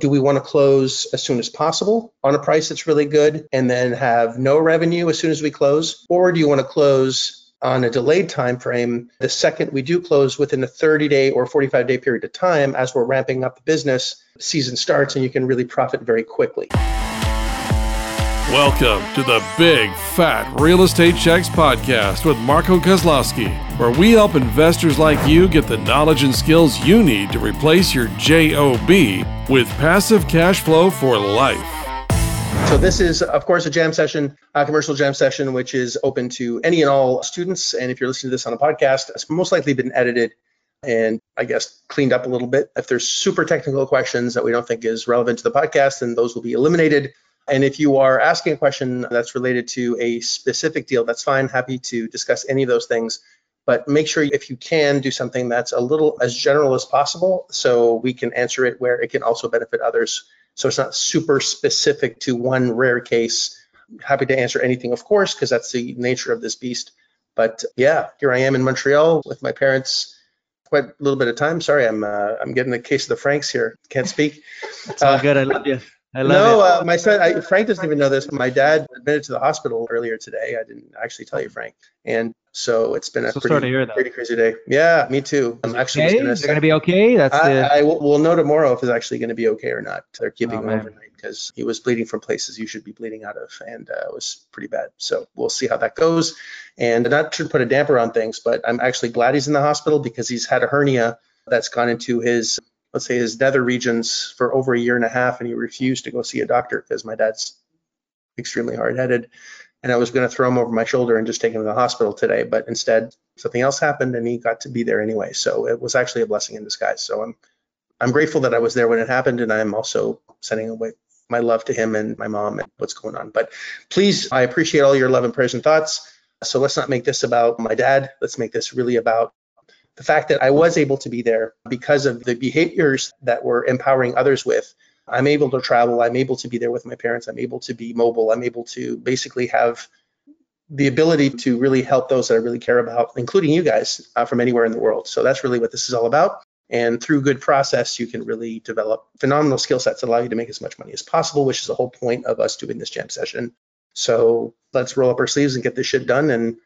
Do we want to close as soon as possible on a price that's really good and then have no revenue as soon as we close? Or do you want to close on a delayed time frame the second we do close within a 30 day or 45 day period of time as we're ramping up the business season starts and you can really profit very quickly welcome to the big fat real estate checks podcast with marco kozlowski where we help investors like you get the knowledge and skills you need to replace your job with passive cash flow for life so this is, of course, a jam session, a commercial jam session, which is open to any and all students. And if you're listening to this on a podcast, it's most likely been edited and I guess cleaned up a little bit. If there's super technical questions that we don't think is relevant to the podcast, then those will be eliminated. And if you are asking a question that's related to a specific deal, that's fine. Happy to discuss any of those things. But make sure if you can do something that's a little as general as possible so we can answer it where it can also benefit others so it's not super specific to one rare case. Happy to answer anything, of course, because that's the nature of this beast. But yeah, here I am in Montreal with my parents. Quite a little bit of time. Sorry, I'm uh, I'm getting the case of the Franks here. Can't speak. It's all uh, good. I love you. I love no, uh, my son I, Frank doesn't even know this. My dad admitted to the hospital earlier today. I didn't actually tell you, Frank, and so it's been a so pretty, pretty crazy day. Yeah, me too. I'm actually okay? gonna. They're gonna be okay. That's I, the... I will, we'll know tomorrow if it's actually going to be okay or not. They're keeping oh, him overnight because he was bleeding from places you should be bleeding out of, and uh, it was pretty bad. So we'll see how that goes. And not to put a damper on things, but I'm actually glad he's in the hospital because he's had a hernia that's gone into his let's say his nether regions for over a year and a half and he refused to go see a doctor because my dad's extremely hard-headed and I was going to throw him over my shoulder and just take him to the hospital today but instead something else happened and he got to be there anyway. So it was actually a blessing in disguise. So I'm I'm grateful that I was there when it happened and I'm also sending away my love to him and my mom and what's going on. But please I appreciate all your love and prayers and thoughts. So let's not make this about my dad. Let's make this really about the fact that I was able to be there because of the behaviors that we're empowering others with. I'm able to travel. I'm able to be there with my parents. I'm able to be mobile. I'm able to basically have the ability to really help those that I really care about, including you guys uh, from anywhere in the world. So that's really what this is all about. And through good process, you can really develop phenomenal skill sets that allow you to make as much money as possible, which is the whole point of us doing this jam session. So let's roll up our sleeves and get this shit done. And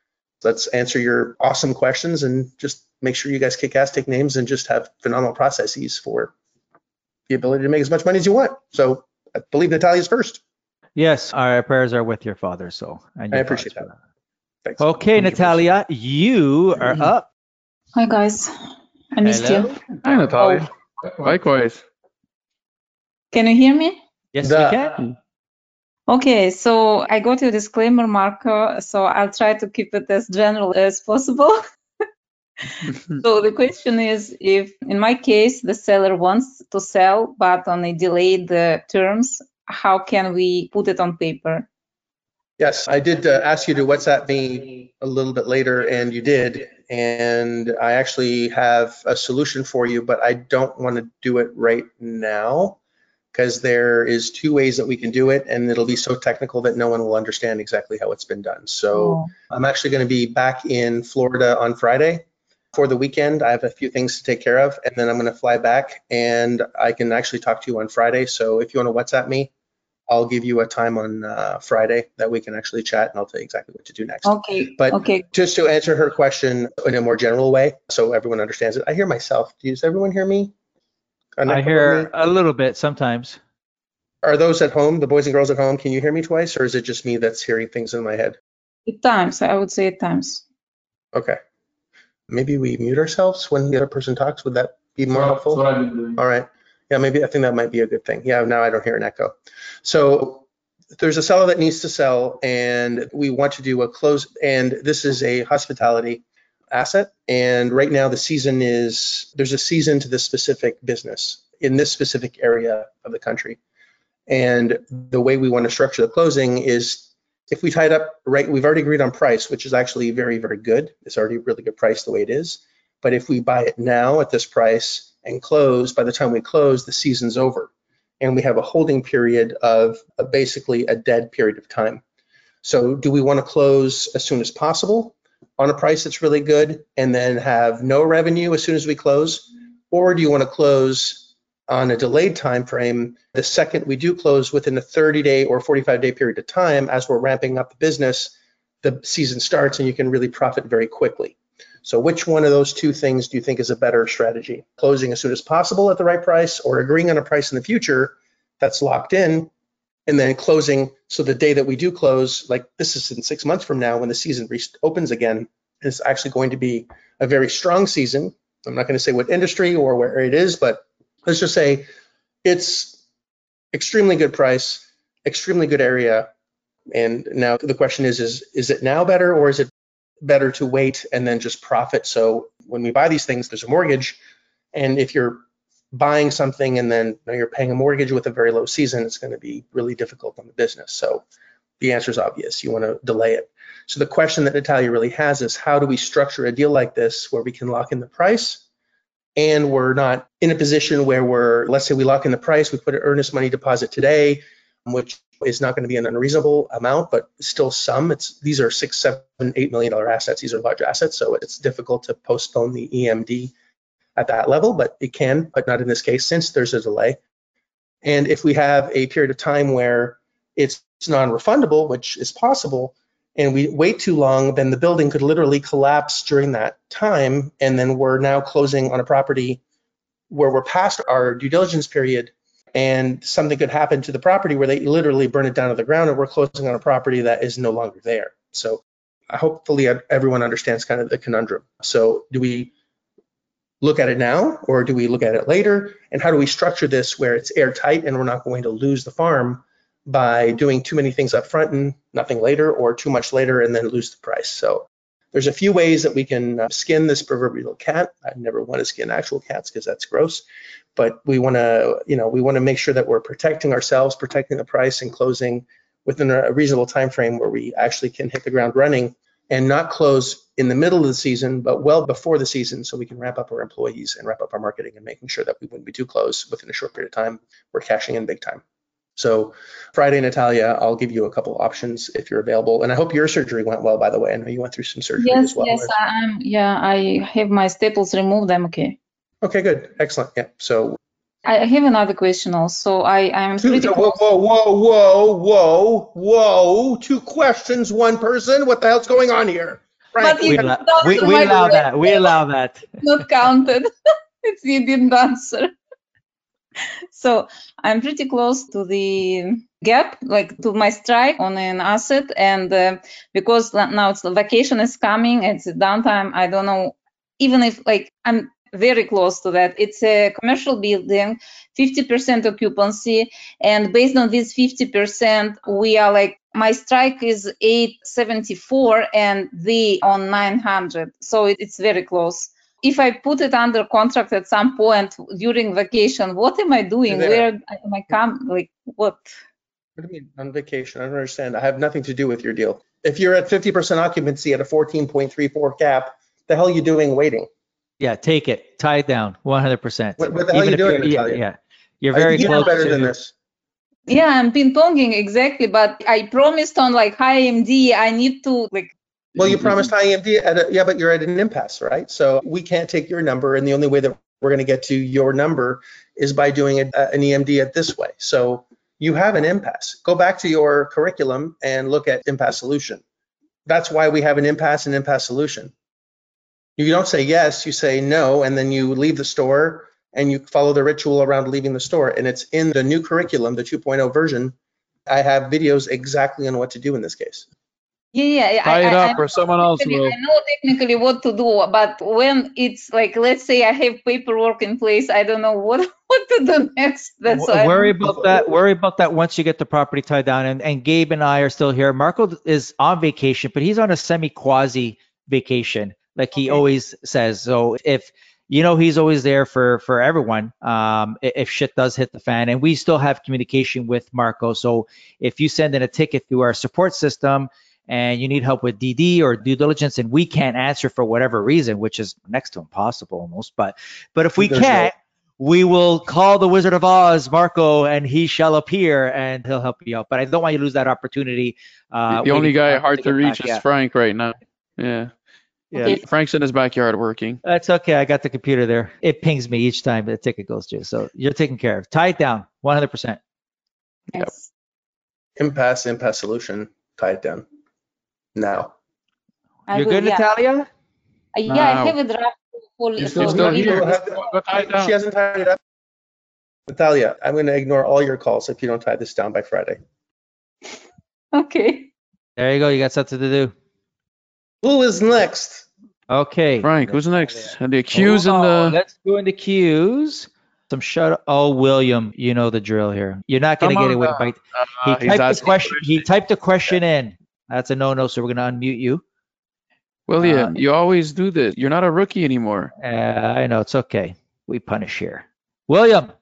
let's answer your awesome questions and just make sure you guys kick ass, take names, and just have phenomenal processes for the ability to make as much money as you want. So I believe Natalia's first. Yes, our prayers are with your father. So I appreciate that. Thanks. Okay, Thank Natalia, you, you are mm-hmm. up. Hi guys, I missed Hello. you. Hi Natalia. Oh. Likewise. Can you hear me? Yes, the, we can. Okay, so I got your disclaimer, Marco. So I'll try to keep it as general as possible. so the question is if in my case the seller wants to sell but on a delayed uh, terms how can we put it on paper yes i did uh, ask you to whatsapp me a little bit later and you did and i actually have a solution for you but i don't want to do it right now because there is two ways that we can do it and it'll be so technical that no one will understand exactly how it's been done so oh. i'm actually going to be back in florida on friday for the weekend. I have a few things to take care of, and then I'm going to fly back, and I can actually talk to you on Friday. So if you want to WhatsApp me, I'll give you a time on uh, Friday that we can actually chat, and I'll tell you exactly what to do next. Okay. But okay. just to answer her question in a more general way, so everyone understands it. I hear myself. Does everyone hear me? I hear a little bit sometimes. Are those at home, the boys and girls at home, can you hear me twice, or is it just me that's hearing things in my head? At times, I would say at times. Okay maybe we mute ourselves when the other person talks. Would that be more helpful? All right. Yeah, maybe I think that might be a good thing. Yeah, now I don't hear an echo. So there's a seller that needs to sell and we want to do a close and this is a hospitality asset and right now the season is there's a season to this specific business in this specific area of the country and the way we want to structure the closing is if we tied up right, we've already agreed on price, which is actually very, very good. It's already a really good price the way it is. But if we buy it now at this price and close, by the time we close, the season's over. And we have a holding period of basically a dead period of time. So do we want to close as soon as possible on a price that's really good and then have no revenue as soon as we close? Or do you want to close on a delayed time frame, the second we do close within a 30 day or 45 day period of time, as we're ramping up the business, the season starts and you can really profit very quickly. So which one of those two things do you think is a better strategy? Closing as soon as possible at the right price or agreeing on a price in the future that's locked in and then closing so the day that we do close, like this is in six months from now when the season re- opens again, it's actually going to be a very strong season. I'm not going to say what industry or where it is, but let's just say it's extremely good price, extremely good area. And now the question is, is, is it now better or is it better to wait and then just profit? So when we buy these things, there's a mortgage. And if you're buying something and then you you're paying a mortgage with a very low season, it's going to be really difficult on the business. So the answer is obvious. You want to delay it. So the question that Natalia really has is how do we structure a deal like this where we can lock in the price and we're not in a position where we're, let's say we lock in the price, we put an earnest money deposit today, which is not going to be an unreasonable amount, but still some. It's these are six, seven, eight million dollar assets. These are large assets, so it's difficult to postpone the EMD at that level, but it can, but not in this case since there's a delay. And if we have a period of time where it's non-refundable, which is possible, and we wait too long, then the building could literally collapse during that time. And then we're now closing on a property where we're past our due diligence period and something could happen to the property where they literally burn it down to the ground and we're closing on a property that is no longer there. So hopefully everyone understands kind of the conundrum. So do we look at it now or do we look at it later? And how do we structure this where it's airtight and we're not going to lose the farm by doing too many things up front and nothing later, or too much later and then lose the price. So there's a few ways that we can uh, skin this proverbial cat. I never want to skin actual cats because that's gross, but we want to, you know, we want to make sure that we're protecting ourselves, protecting the price, and closing within a reasonable time frame where we actually can hit the ground running and not close in the middle of the season, but well before the season, so we can wrap up our employees and wrap up our marketing and making sure that we wouldn't be too close within a short period of time. We're cashing in big time. So Friday, Natalia, I'll give you a couple options if you're available. And I hope your surgery went well, by the way. I know you went through some surgery yes, as well. Yes, I'm, yeah, I have my staples removed. I'm okay. Okay, good. Excellent. Yeah. So I have another question also. I, I'm pretty whoa, whoa, whoa, whoa, whoa, whoa. Two questions, one person. What the hell's going on here? Right. We, allow, we, we allow that. We allow that. Not counted. it's you didn't answer so I'm pretty close to the gap, like to my strike on an asset. And uh, because now it's the vacation is coming, it's downtime. I don't know, even if like I'm very close to that. It's a commercial building, 50% occupancy. And based on this 50%, we are like, my strike is 874 and the on 900. So it's very close if I put it under contract at some point during vacation, what am I doing? Where am I come? Like what? What do you mean on vacation? I don't understand. I have nothing to do with your deal. If you're at 50% occupancy at a 14.34 cap, the hell are you doing waiting? Yeah, take it. Tie it down 100%. What, what the hell are you doing? You're, yeah, yeah, you're very you close. better to, than this. Yeah, I'm ping ponging exactly, but I promised on like high MD, I need to like well, you promised high EMD at a, yeah, but you're at an impasse, right? So we can't take your number, and the only way that we're going to get to your number is by doing a, an EMD at this way. So you have an impasse. Go back to your curriculum and look at impasse solution. That's why we have an impasse and impasse solution. You don't say yes, you say no, and then you leave the store and you follow the ritual around leaving the store. And it's in the new curriculum, the 2.0 version. I have videos exactly on what to do in this case. Yeah, yeah. Tie I, it I, up, or someone else will. I know technically what to do, but when it's like, let's say I have paperwork in place, I don't know what what to do next. That's w- worry about that. Worry about that once you get the property tied down. And and Gabe and I are still here. Marco is on vacation, but he's on a semi quasi vacation, like he okay. always says. So if you know he's always there for for everyone um, if shit does hit the fan and we still have communication with marco so if you send in a ticket through our support system and you need help with DD or due diligence and we can't answer for whatever reason, which is next to impossible almost. But but if we There's can't, no- we will call the Wizard of Oz, Marco, and he shall appear and he'll help you out. But I don't want you to lose that opportunity. Uh, the only guy hard to reach back. is yeah. Frank right now. Yeah. Yeah. Okay. Frank's in his backyard working. That's okay. I got the computer there. It pings me each time the ticket goes through. So you're taken care of. Tie it down 100%. Yep. Yes. Impasse, impasse solution, tie it down. Now. I You're will, good, yeah. Natalia? Uh, yeah, Now. I have a draft for, You're still Still here. here. email. Go- go tie it down. She hasn't tied it up. Natalia, I'm going to ignore all your calls if you don't tie this down by Friday. Okay. There you go. You got something to do. Who is next? Okay. Frank, who's next? And the accused Hold and on, the. Let's go into cues. Some shut. Oh, William, you know the drill here. You're not going to Come get on, away uh, by. Uh, He he's typed the asking question. He typed the question in. That's a no-no. So we're going to unmute you. William, uh, you always do this. You're not a rookie anymore. Uh, I know it's okay. We punish here. William,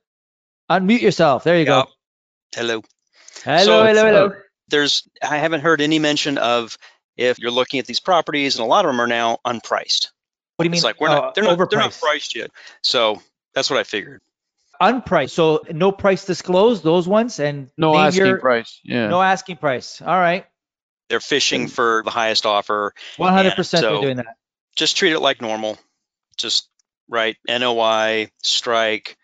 unmute yourself. There you Yeah. go. Hello. Hello, So hello, hello. There's I haven't heard any mention of if you're looking at these properties, and a lot of them are now unpriced. What do you mean? It's like we're uh, not they're not they're not priced yet. So that's what I figured. Unpriced. So no price disclosed. Those ones and No name asking your- price. Yeah. No asking price. All right. They're fishing for the highest offer. One hundred percent. They're doing that. Just treat it like normal. Just right. NOI, strike,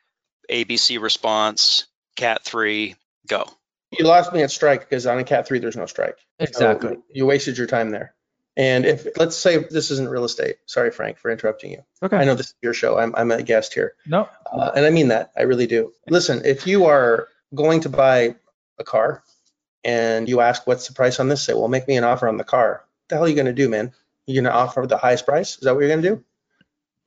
ABC response, cat three, go. You lost me at strike because on a cat three, there's no strike. So Exactly. you wasted your time there. And if, let's say this isn't real estate. Sorry, Frank, for interrupting you. Okay. I know this is your show. I'm, I'm a guest here. No. Uh, and I mean that. I really do. Listen, if you are going to buy a car and you ask, what's the price on this? Say, well, make me an offer on the car. What the hell are you going to do, man? You're going to offer the highest price? Is that what you're going to do?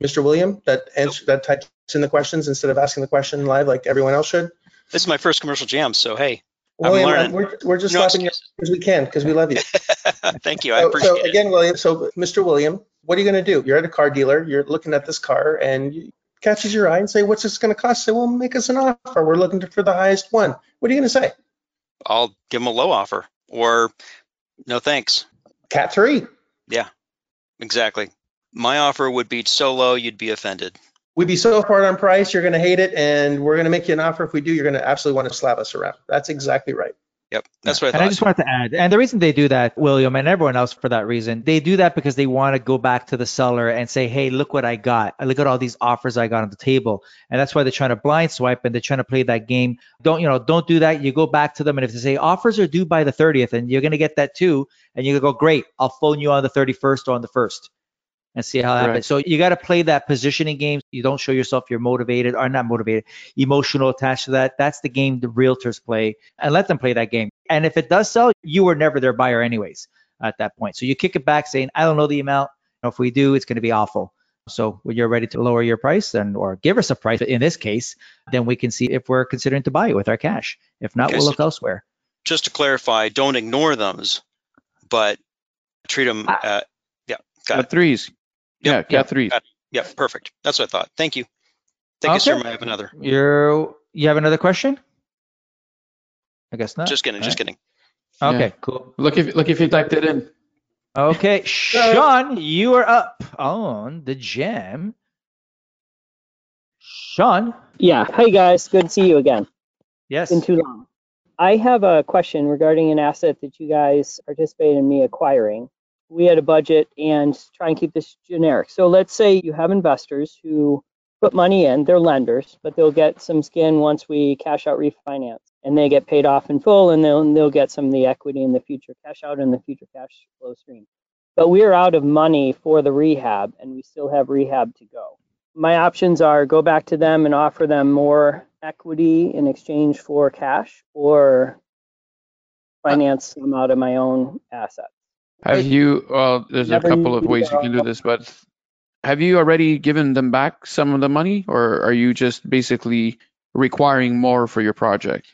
Mr. William, that answer, that types in the questions instead of asking the question live like everyone else should? This is my first commercial jam, so hey, I'm William, learning. Uh, we're, we're just no slapping you because we can, because we love you. Thank you. I So, appreciate so it. again, William, so Mr. William, what are you going to do? You're at a car dealer, you're looking at this car and you catches your eye and say, what's this going to cost? Say, well, make us an offer. We're looking for the highest one. What are you going to say? I'll give them a low offer or no thanks. Cat three. Yeah, Exactly. My offer would be so low you'd be offended. We'd be so hard on price, you're going to hate it, and we're going to make you an offer. If we do, you're going to absolutely want to slap us around. That's exactly right. Yep, that's what I And. I just wanted to add, and the reason they do that, William, and everyone else for that reason, they do that because they want to go back to the seller and say, hey, look what I got. Look at all these offers I got on the table. And that's why they're trying to blind swipe and they're trying to play that game. Don't, you know, don't do that. You go back to them. And if they say offers are due by the 30th and you're going to get that too, and you go, great, I'll phone you on the 31st or on the 1st and see how that happens. So you got to play that positioning game. You don't show yourself you're motivated or not motivated, emotional attached to that. That's the game the realtors play and let them play that game. And if it does sell, you were never their buyer anyways at that point. So you kick it back saying, I don't know the amount. And if we do, it's going to be awful. So when you're ready to lower your price then or give us a price in this case, then we can see if we're considering to buy it with our cash. If not, Okay, we'll so- look elsewhere. just to clarify, don't ignore those, but treat them. Uh, yeah, got Cat it. Threes. Yeah, Yep, cat threes. got Yeah, perfect. That's what I thought. Thank you. Thank you, sir. I have another. You're you have another question? I guess not. Just kidding. All Just right. kidding. Okay, Yeah. cool. Look if look if you typed it in. Okay, Sean, you are up on the jam. Sean, Yeah. Hi, guys. Good to see you again. yes. Been too long. I have a question regarding an asset that you guys participated in me acquiring. We had a budget and try and keep this generic. So let's say you have investors who put money in, they're lenders, but they'll get some skin once we cash out refinance and they get paid off in full and they'll, they'll get some of the equity in the future cash out in the future cash flow stream. But we're out of money for the rehab and we still have rehab to go my options are go back to them and offer them more equity in exchange for cash or finance them out of my own assets. Have you? Well, there's a couple of ways you can do this, but have you already given them back some of the money, or are you just basically requiring more for your project?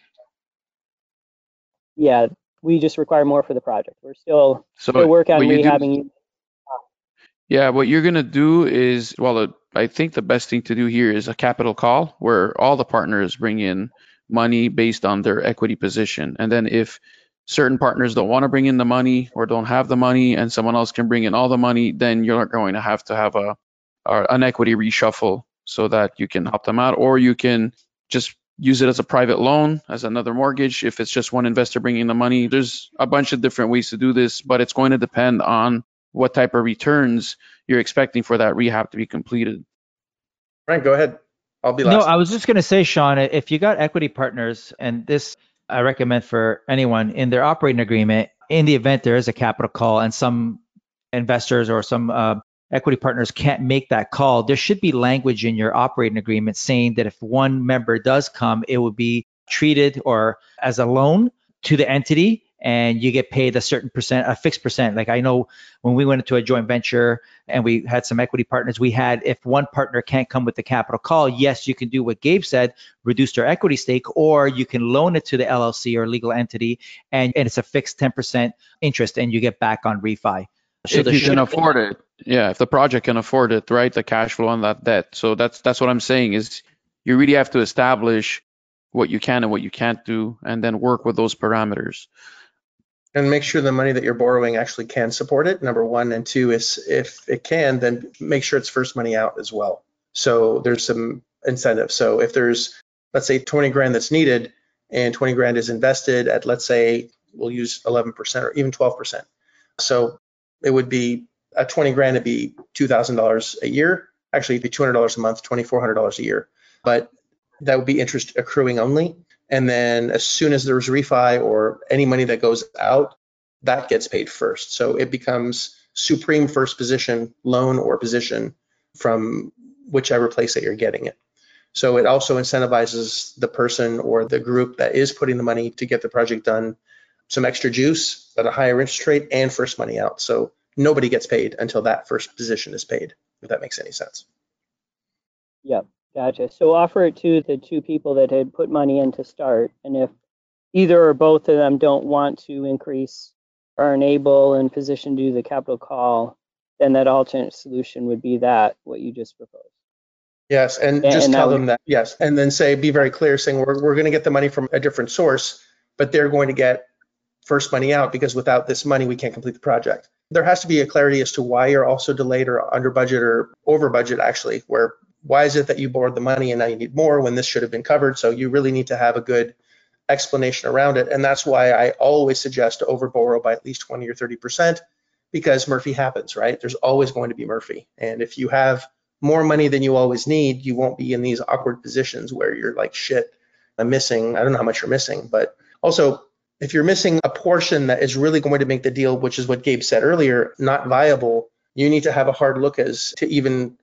Yeah, we just require more for the project. We're still So still working on you do- rehabbing. Yeah, what you're gonna do is, well, I think the best thing to do here is a capital call where all the partners bring in money based on their equity position. And then if certain partners don't want to bring in the money or don't have the money and someone else can bring in all the money, then you're going to have to have a, a an equity reshuffle so that you can help them out, or you can just use it as a private loan, as another mortgage. If it's just one investor bringing the money, there's a bunch of different ways to do this, but it's going to depend on what type of returns you're expecting for that rehab to be completed. Frank, go ahead. I'll be No. I was just going to say, Sean, if you got equity partners, and this I recommend for anyone in their operating agreement, in the event there is a capital call and some investors or some uh, equity partners can't make that call, there should be language in your operating agreement saying that if one member does come, it would be treated or as a loan to the entity and you get paid a certain percent, a fixed percent. Like I know when we went into a joint venture and we had some equity partners, we had if one partner can't come with the capital call, yes, you can do what Gabe said, reduce their equity stake, or you can loan it to the LLC or legal entity, and, and it's a fixed 10% interest, and you get back on refi. So if you can afford it, yeah, if the project can afford it, right, the cash flow on that debt. So that's that's what I'm saying is you really have to establish what you can and what you can't do, and then work with those parameters and make sure the money that you're borrowing actually can support it. Number one, and two is if it can, then make sure it's first money out as well. So there's some incentive. So if there's, let's say 20 grand that's needed and 20 grand is invested at, let's say we'll use 11% or even 12%. So it would be at 20 grand, it'd be $2,000 a year. Actually, it'd be $200 a month, $2,400 a year. But that would be interest accruing only. And then as soon as there's refi or any money that goes out, that gets paid first. So it becomes supreme first position loan or position from whichever place that you're getting it. So it also incentivizes the person or the group that is putting the money to get the project done some extra juice at a higher interest rate and first money out. So nobody gets paid until that first position is paid, if that makes any sense. Yep. Gotcha. So offer it to the two people that had put money in to start, and if either or both of them don't want to increase or enable and position to do the capital call, then that alternate solution would be that what you just proposed. Yes, and, And- just and that tell would- them that, yes, and then say, be very clear, saying we're, we're gonna get the money from a different source, but they're going to get first money out because without this money, we can't complete the project. There has to be a clarity as to why you're also delayed or under budget or over budget actually, where why is it that you borrowed the money and now you need more when this should have been covered? So you really need to have a good explanation around it. And that's why I always suggest to over borrow by at least 20 or 30% because Murphy happens, right? There's always going to be Murphy. And if you have more money than you always need, you won't be in these awkward positions where you're like, shit, I'm missing. I don't know how much you're missing. But also, if you're missing a portion that is really going to make the deal, which is what Gabe said earlier, not viable, you need to have a hard look as to even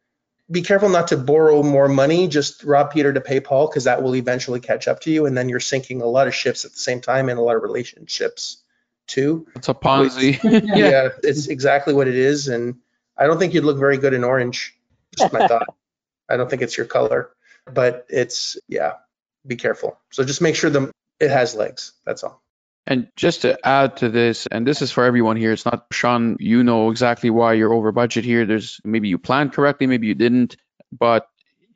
be careful not to borrow more money, just rob Peter to pay Paul, because that will eventually catch up to you. And then you're sinking a lot of ships at the same time and a lot of relationships too. It's a Ponzi. yeah. it's exactly what it is. And I don't think you'd look very good in orange. Just my thought. I don't think it's your color, but it's, yeah, be careful. So just make sure the, it has legs. That's all. And just to add to this, and this is for everyone here, it's not Sean, you know exactly why you're over budget here. There's maybe you planned correctly, maybe you didn't. But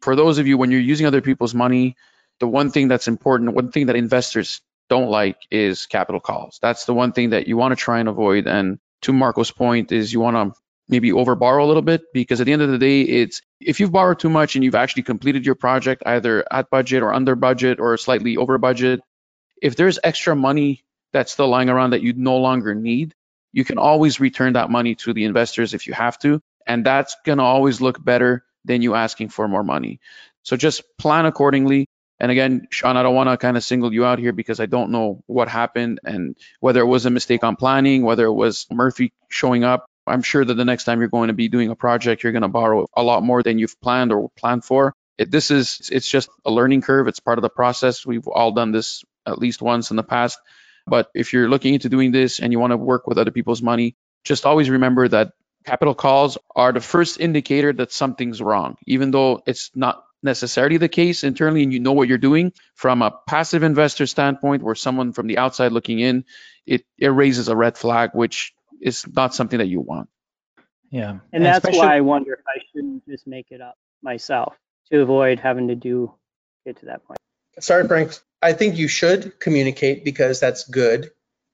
for those of you, when you're using other people's money, the one thing that's important, one thing that investors don't like is capital calls. That's the one thing that you want to try and avoid. And to Marco's point is you want to maybe over borrow a little bit because at the end of the day, it's if you've borrowed too much and you've actually completed your project either at budget or under budget or slightly over budget, if there's extra money that's still lying around that you no longer need, you can always return that money to the investors if you have to. And that's going to always look better than you asking for more money. So just plan accordingly. And again, Sean, I don't want to kind of single you out here because I don't know what happened and whether it was a mistake on planning, whether it was Murphy showing up. I'm sure that the next time you're going to be doing a project, you're going to borrow a lot more than you've planned or planned for. It, this is, it's just a learning curve. It's part of the process. We've all done this at least once in the past. But if you're looking into doing this and you want to work with other people's money, just always remember that capital calls are the first indicator that something's wrong, even though it's not necessarily the case internally and you know what you're doing from a passive investor standpoint where someone from the outside looking in it, it raises a red flag which is not something that you want Yeah. And that's especially- why I wonder if I shouldn't just make it up myself to avoid having to do get to that point. Sorry, Frank. I think you should communicate because that's good.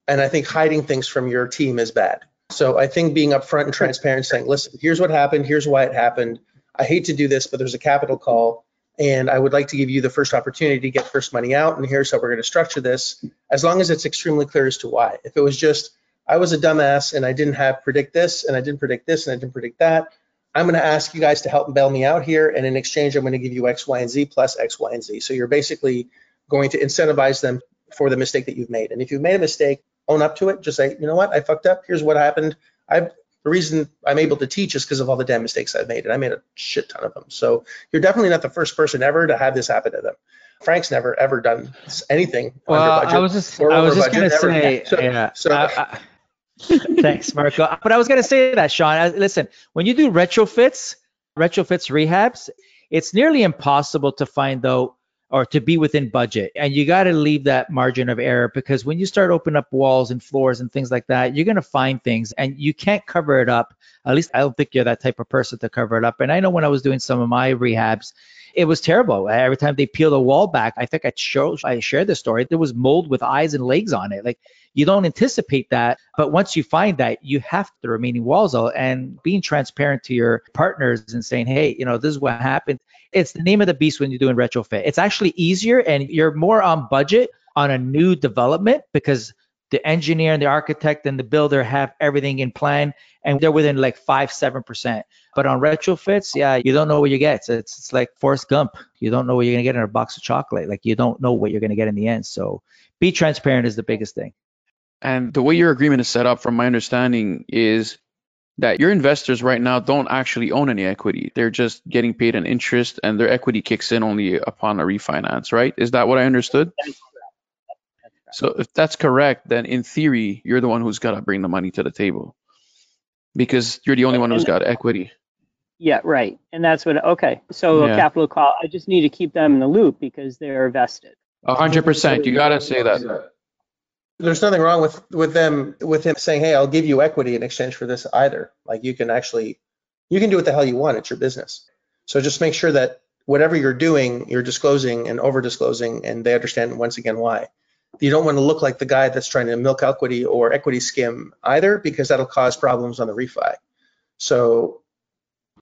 And I think hiding things from your team is bad. So I think being upfront and transparent, saying, listen, here's what happened, here's why it happened. I hate to do this, but there's a capital call. And I would like to give you the first opportunity to get first money out. And here's how we're going to structure this, as long as it's extremely clear as to why. If it was just, I was a dumbass and I didn't have predict this and I didn't predict this and I didn't predict that. I'm going to ask you guys to help bail me out here. And in exchange, I'm going to give you X, Y, and Z plus X, Y, and Z. So you're basically going to incentivize them for the mistake that you've made. And if you've made a mistake, own up to it. Just say, you know what, I fucked up. Here's what happened. I the reason I'm able to teach is because of all the damn mistakes I've made, and I made a shit ton of them. So you're definitely not the first person ever to have this happen to them. Frank's never ever done anything Well, under budget. I was just, I was just gonna say, So- yeah. so- I- I- thanks, Marco. But I was gonna say that, Sean. Listen, when you do retrofits, retrofits, rehabs, it's nearly impossible to find out or to be within budget, and you got to leave that margin of error because when you start opening up walls and floors and things like that, you're gonna find things, and you can't cover it up. At least I don't think you're that type of person to cover it up. And I know when I was doing some of my rehabs, it was terrible. Uh, every time they peeled a wall back, I think I showed I shared the story. There was mold with eyes and legs on it. Like you don't anticipate that, but once you find that, you have the remaining walls out and being transparent to your partners and saying, hey, you know, this is what happened. It's the name of the beast when you're doing retrofit. It's actually easier and you're more on budget on a new development because the engineer and the architect and the builder have everything in plan and they're within like five, seven percent. But on retrofits, yeah, you don't know what you get. It's, it's, it's like Forrest Gump. You don't know what you're gonna get in a box of chocolate. Like you don't know what you're gonna get in the end. So be transparent is the biggest thing. And the way your agreement is set up, from my understanding, is that your investors right now don't actually own any equity. They're just getting paid an interest and their equity kicks in only upon a refinance, right? Is that what I understood? So if that's correct, then in theory, you're the one who's got to bring the money to the table because you're the only one who's got equity. Yeah, right. And that's what, okay. So Yeah. a capital call, I just need to keep them in the loop because they're vested. A hundred percent. You got to say that. There's nothing wrong with with them with him saying, "Hey, I'll give you equity in exchange for this." Either like you can actually you can do what the hell you want. It's your business. So just make sure that whatever you're doing, you're disclosing and over disclosing, and they understand once again why. You don't want to look like the guy that's trying to milk equity or equity skim either, because that'll cause problems on the refi. So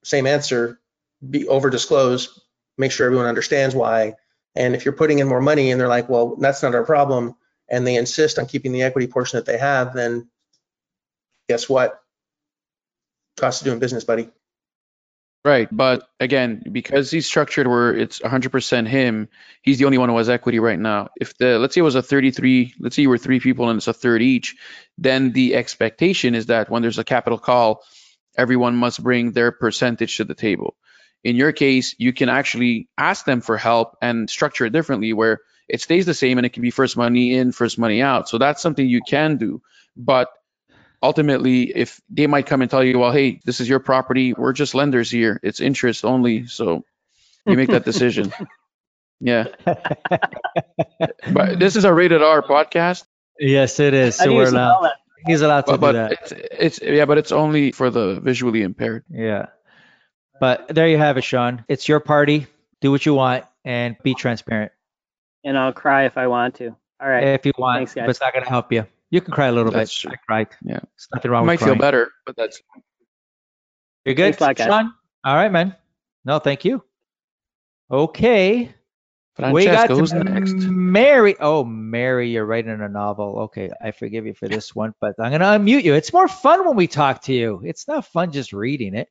same answer, be over disclose, make sure everyone understands why. And if you're putting in more money and they're like, well, that's not our problem, and they insist on keeping the equity portion that they have, then guess what? Cost of doing business, buddy. Right, but again, because he's structured where it's 100% him, he's the only one who has equity right now. If the let's say it was a 33, let's say you were three people and it's a third each, then the expectation is that when there's a capital call, everyone must bring their percentage to the table. In your case, you can actually ask them for help and structure it differently where it stays the same and it can be first money in, first money out. So that's something you can do. But ultimately, if they might come and tell you, well, hey, this is your property, we're just lenders here, it's interest only. So you make that decision. Yeah. But this is a rated R podcast. Yes, it is. So we're spell allowed. He's allowed to But, do that. it's, it's yeah, but it's only for the visually impaired. Yeah. But there you have it, Sean. It's your party. Do what you want and be transparent And I'll cry if I want to. All right. if you want, Thanks, guys. but it's not going to help you. You can cry a little That's bit. true. I cried. Yeah. There's nothing I wrong might with feel crying. better, but that's You're good, Thanks a lot, guys. Sean? All right, man. No, thank you. Okay. we Francesca, got who's to next? Mary. Oh, Mary, you're writing a novel. Okay, I forgive you for this one, but I'm gonna unmute you. It's more fun when we talk to you. It's not fun just reading it.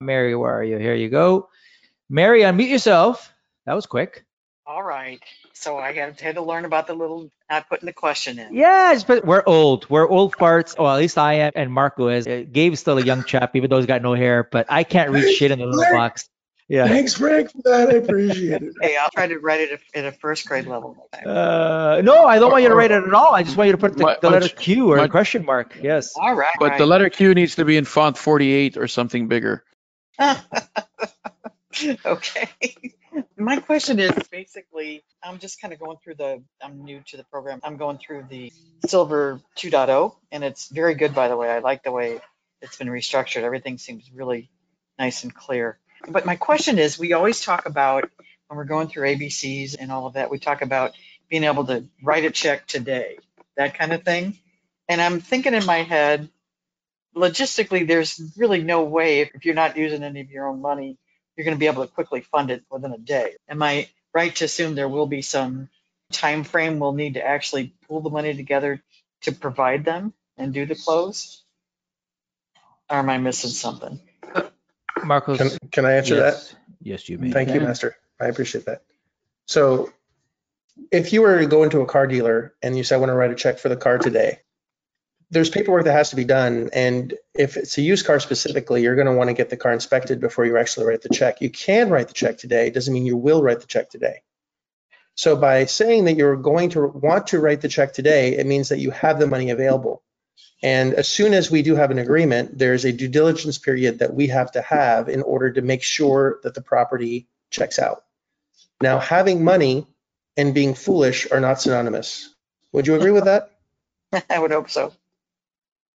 Mary, where are you? Here you go. Mary, unmute yourself. That was quick. All right. So I had, had to learn about the little not putting the question in. Yeah, it's- but we're old. We're old farts. Well, at least I am, and Marco is. Uh, Gabe's still a young chap, even though he's got no hair. But I can't read shit in the little box. Yeah. Thanks, Frank, for that. I appreciate it. Hey, I'll try to write it at a first grade level. Uh, no, I don't want you to write it at all. I just want you to put the, My- the my- letter Q or my- the question mark. Yes. All right. But the letter Q needs to be in font 48 or something bigger. okay. My question is basically, I'm just kind of going through the, I'm new to the program. I'm going through the Silver 2.0, and it's very good, by the way. I like the way it's been restructured. Everything seems really nice and clear. But my question is, we always talk about when we're going through ABCs and all of that, we talk about being able to write a check today, that kind of thing. And I'm thinking in my head, logistically, there's really no way if, you're not using any of your own money, you're going to be able to quickly fund it within a day. Am I right to assume there will be some time frame we'll need to actually pull the money together to provide them? and do the close? Or am I missing something? Marcos. Can, can I answer that? yes, yes, you may. Thank you, Master. I appreciate that. So if you were to go into a car dealer and you say, I want to write a check for the car today, there's paperwork that has to be done. And if it's a used car specifically, you're going to want to get the car inspected before you actually write the check. You can write the check today. It doesn't mean you will write the check today. So by saying that you're going to want to write the check today, it means that you have the money available. And as soon as we do have an agreement, there's a due diligence period that we have to have in order to make sure that the property checks out. Now, having money and being foolish are not synonymous. Would you agree with that? I would hope so.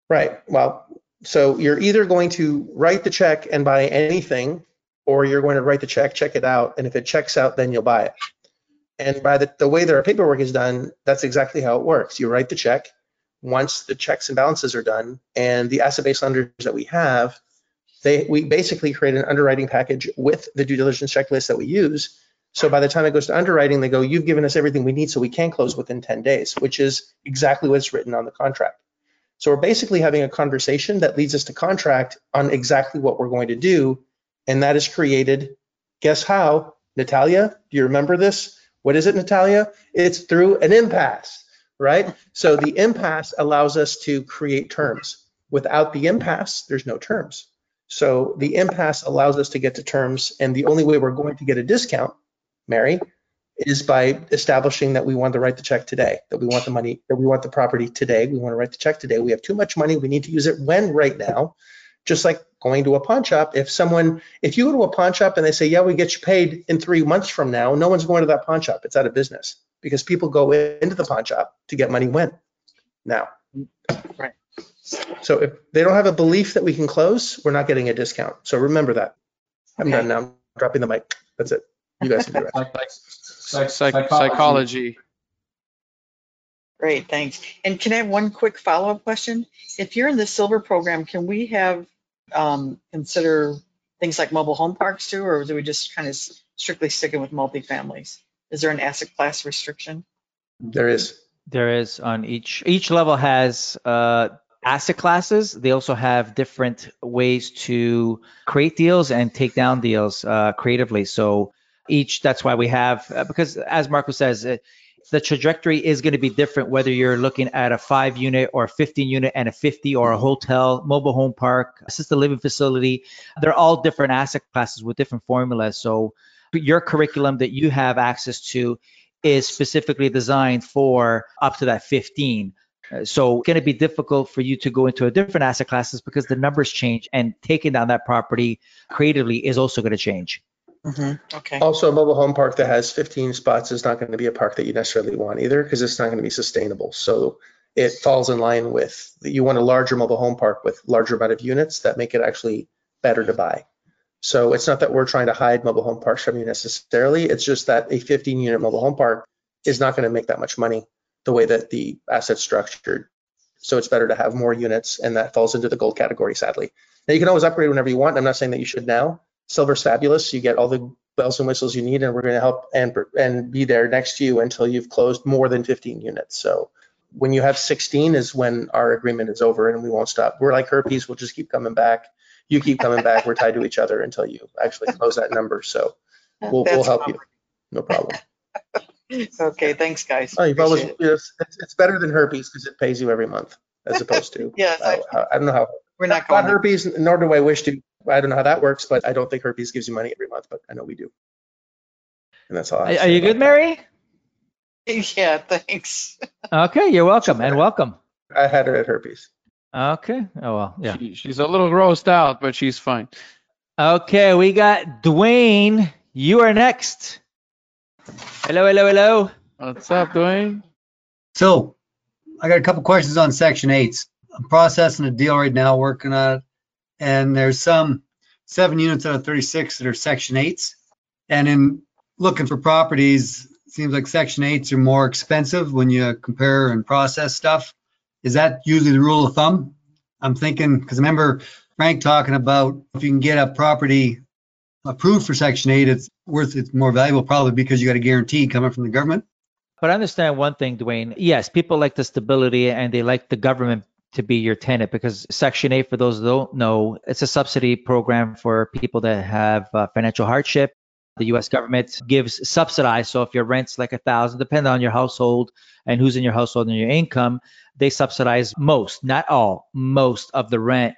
Right. Well, so you're either going to write the check and buy anything, or you're going to write the check, check it out, and if it checks out, then you'll buy it. And by the, the way that our paperwork is done, that's exactly how it works. You write the check. Once the checks and balances are done, and the asset-based lenders that we have, they we basically create an underwriting package with the due diligence checklist that we use. So by the time it goes to underwriting, they go, "You've given us everything we need, so we can close within 10 days," which is exactly what's written on the contract. So we're basically having a conversation that leads us to contract on exactly what we're going to do. And that is created, guess how? Natalia, do you remember this? What is it, Natalia? It's through an impasse, right? So the impasse allows us to create terms. Without the impasse, there's no terms. So the impasse allows us to get to terms. And the only way we're going to get a discount, Mary, is by establishing that we want to write the check today, that we want the money, that we want the property today. We want to write the check today. We have too much money. We need to use it when right now. Just like going to a pawn shop. If someone, if you go to a pawn shop and they say, yeah, we get you paid in three months from now, no one's going to that pawn shop. It's out of business because people go into the pawn shop to get money when? Now. Right. So if they don't have a belief that we can close, we're not getting a discount. So remember that. I'm done now. I'm dropping the mic. That's it. You guys can do it. Psych- psych- psychology. Great, thanks. And can I have one quick follow-up question? If you're in the silver program, can we have, um, consider things like mobile home parks too, or do we just kind of strictly sticking with multifamilies? Is there an asset class restriction? There is. There is on each each level has uh, asset classes. They also have different ways to create deals and take down deals uh, creatively. So each that's why we have uh, because as Marco says. Uh, the trajectory is going to be different whether you're looking at a five unit or a 15 unit and a 50 or a hotel, mobile home park, assisted living facility. They're all different asset classes with different formulas. So your curriculum that you have access to is specifically designed for up to that 15. Uh, So going to be difficult for you to go into a different asset classes because the numbers change and taking down that property creatively is also going to change. Mm-hmm. Okay, Also, a mobile home park that has 15 spots is not going to be a park that you necessarily want either because it's not going to be sustainable. So it falls in line with you want a larger mobile home park with larger amount of units that make it actually better to buy. So it's not that we're trying to hide mobile home parks from you necessarily. It's just that a 15 unit mobile home park is not going to make that much money the way that the asset's structured. So it's better to have more units and that falls into the gold category, sadly. Now you can always upgrade whenever you want. I'm not saying that you should now. Silver's fabulous. You get all the bells and whistles you need, and we're going to help and and be there next to you until you've closed more than 15 units. So when you have 16 is when our agreement is over, and we won't stop. We're like herpes. We'll just keep coming back. You keep coming back. We're tied to each other until you actually close that number. So we'll we'll help you. No problem. okay, thanks, guys. Oh, you've always it. it's, it's better than herpes because it pays you every month as opposed to Yes, I- I, I don't know how We're not not going, there. herpes, nor do I wish to. I don't know how that works, but I don't think herpes gives you money every month, but I know we do. And that's all. I Are, are you about good, Mary? yeah, thanks. Okay, you're welcome and welcome. I had her at herpes. Okay. Oh well, yeah. She, she's a little grossed out, but she's fine. Okay, we got Dwayne. You are next. Hello, hello, hello. What's up, Dwayne? So I got a couple questions on section eights. I'm processing a deal right now, working on it. And there's some seven units out of 36 that are section eights. And in looking for properties, seems like section eights are more expensive when you compare and process stuff. Is that usually the rule of thumb? I'm thinking, because I remember Frank talking about if you can get a property approved for section eight, it's worth, it's more valuable probably because you got a guarantee coming from the government. But I understand one thing, Dwayne. Yes, people like the stability and they like the government to be your tenant because Section 8, for those who don't know, it's a subsidy program for people that have uh, financial hardship. The U.S. government gives subsidized. So if your rent's like a thousand, depending on your household and who's in your household and your income, they subsidize most, not all, most of the rent.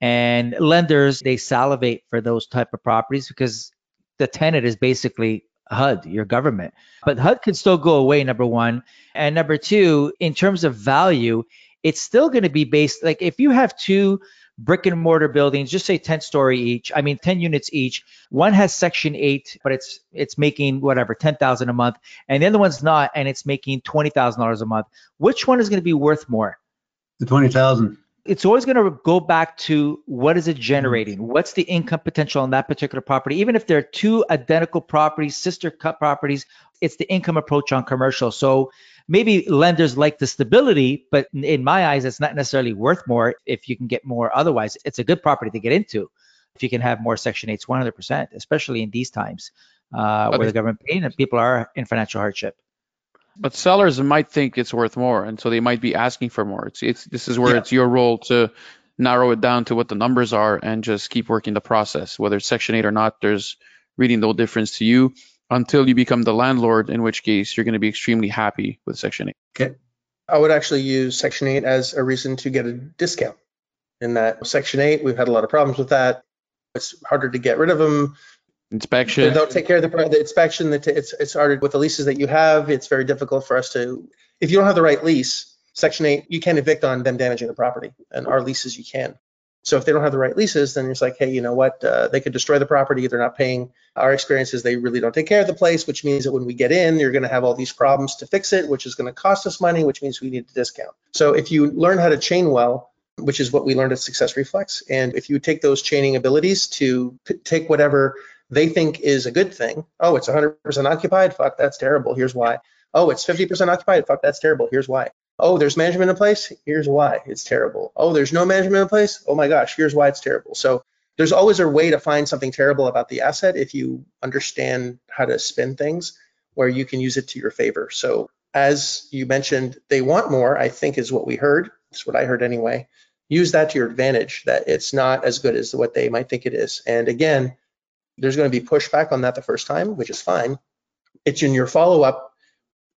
And lenders they salivate for those type of properties because the tenant is basically HUD, your government. But HUD can still go away, number one. And number two, in terms of value, it's still going to be based like if you have two brick and mortar buildings, just say 10 story each, I mean 10 units each. One has section 8, but it's it's making whatever, 10,000 a month, and the other one's not and it's making $20,000 a month. Which one is going to be worth more? The 20,000. It's always going to go back to what is it mm-hmm. generating? What's the income potential on that particular property? Even if they're two identical properties, sister cut properties, it's the income approach on commercial. So maybe lenders like the stability, but in my eyes, it's not necessarily worth more if you can get more otherwise. It's a good property to get into if you can have more Section 8s 100%, especially in these times uh, where the government paying and people are in financial hardship. But sellers might think it's worth more, and so they might be asking for more. It's, it's this is where yeah. it's your role to narrow it down to what the numbers are and just keep working the process. Whether it's Section 8 or not, there's really no difference to you until you become the landlord, in which case you're going to be extremely happy with Section 8. Okay. I would actually use Section 8 as a reason to get a discount. In that Section 8, we've had a lot of problems with that. It's harder to get rid of them. Inspection. They don't take care of the, the inspection. It's, it's harder with the leases that you have. It's very difficult for us to, if you don't have the right lease, Section 8, you can't evict on them damaging the property. And our leases, you can. So if they don't have the right leases, then it's like, hey, you know what? Uh, they could destroy the property. They're not paying. Our experience is they really don't take care of the place, which means that when we get in, you're going to have all these problems to fix it, which is going to cost us money, which means we need to discount. So if you learn how to chain well, which is what we learned at Success Reflex, and if you take those chaining abilities to p- take whatever they think is a good thing, oh, it's 100% occupied. Fuck, that's terrible. Here's why. Oh, it's 50% occupied. Fuck, that's terrible. Here's why. Oh, there's management in place. Here's why it's terrible. Oh, there's no management in place. Oh my gosh, here's why it's terrible. So there's always a way to find something terrible about the asset if you understand how to spin things where you can use it to your favor. So as you mentioned, they want more, I think is what we heard. That's what I heard anyway. Use that to your advantage, that it's not as good as what they might think it is. And again, there's going to be pushback on that the first time, which is fine. It's in your follow up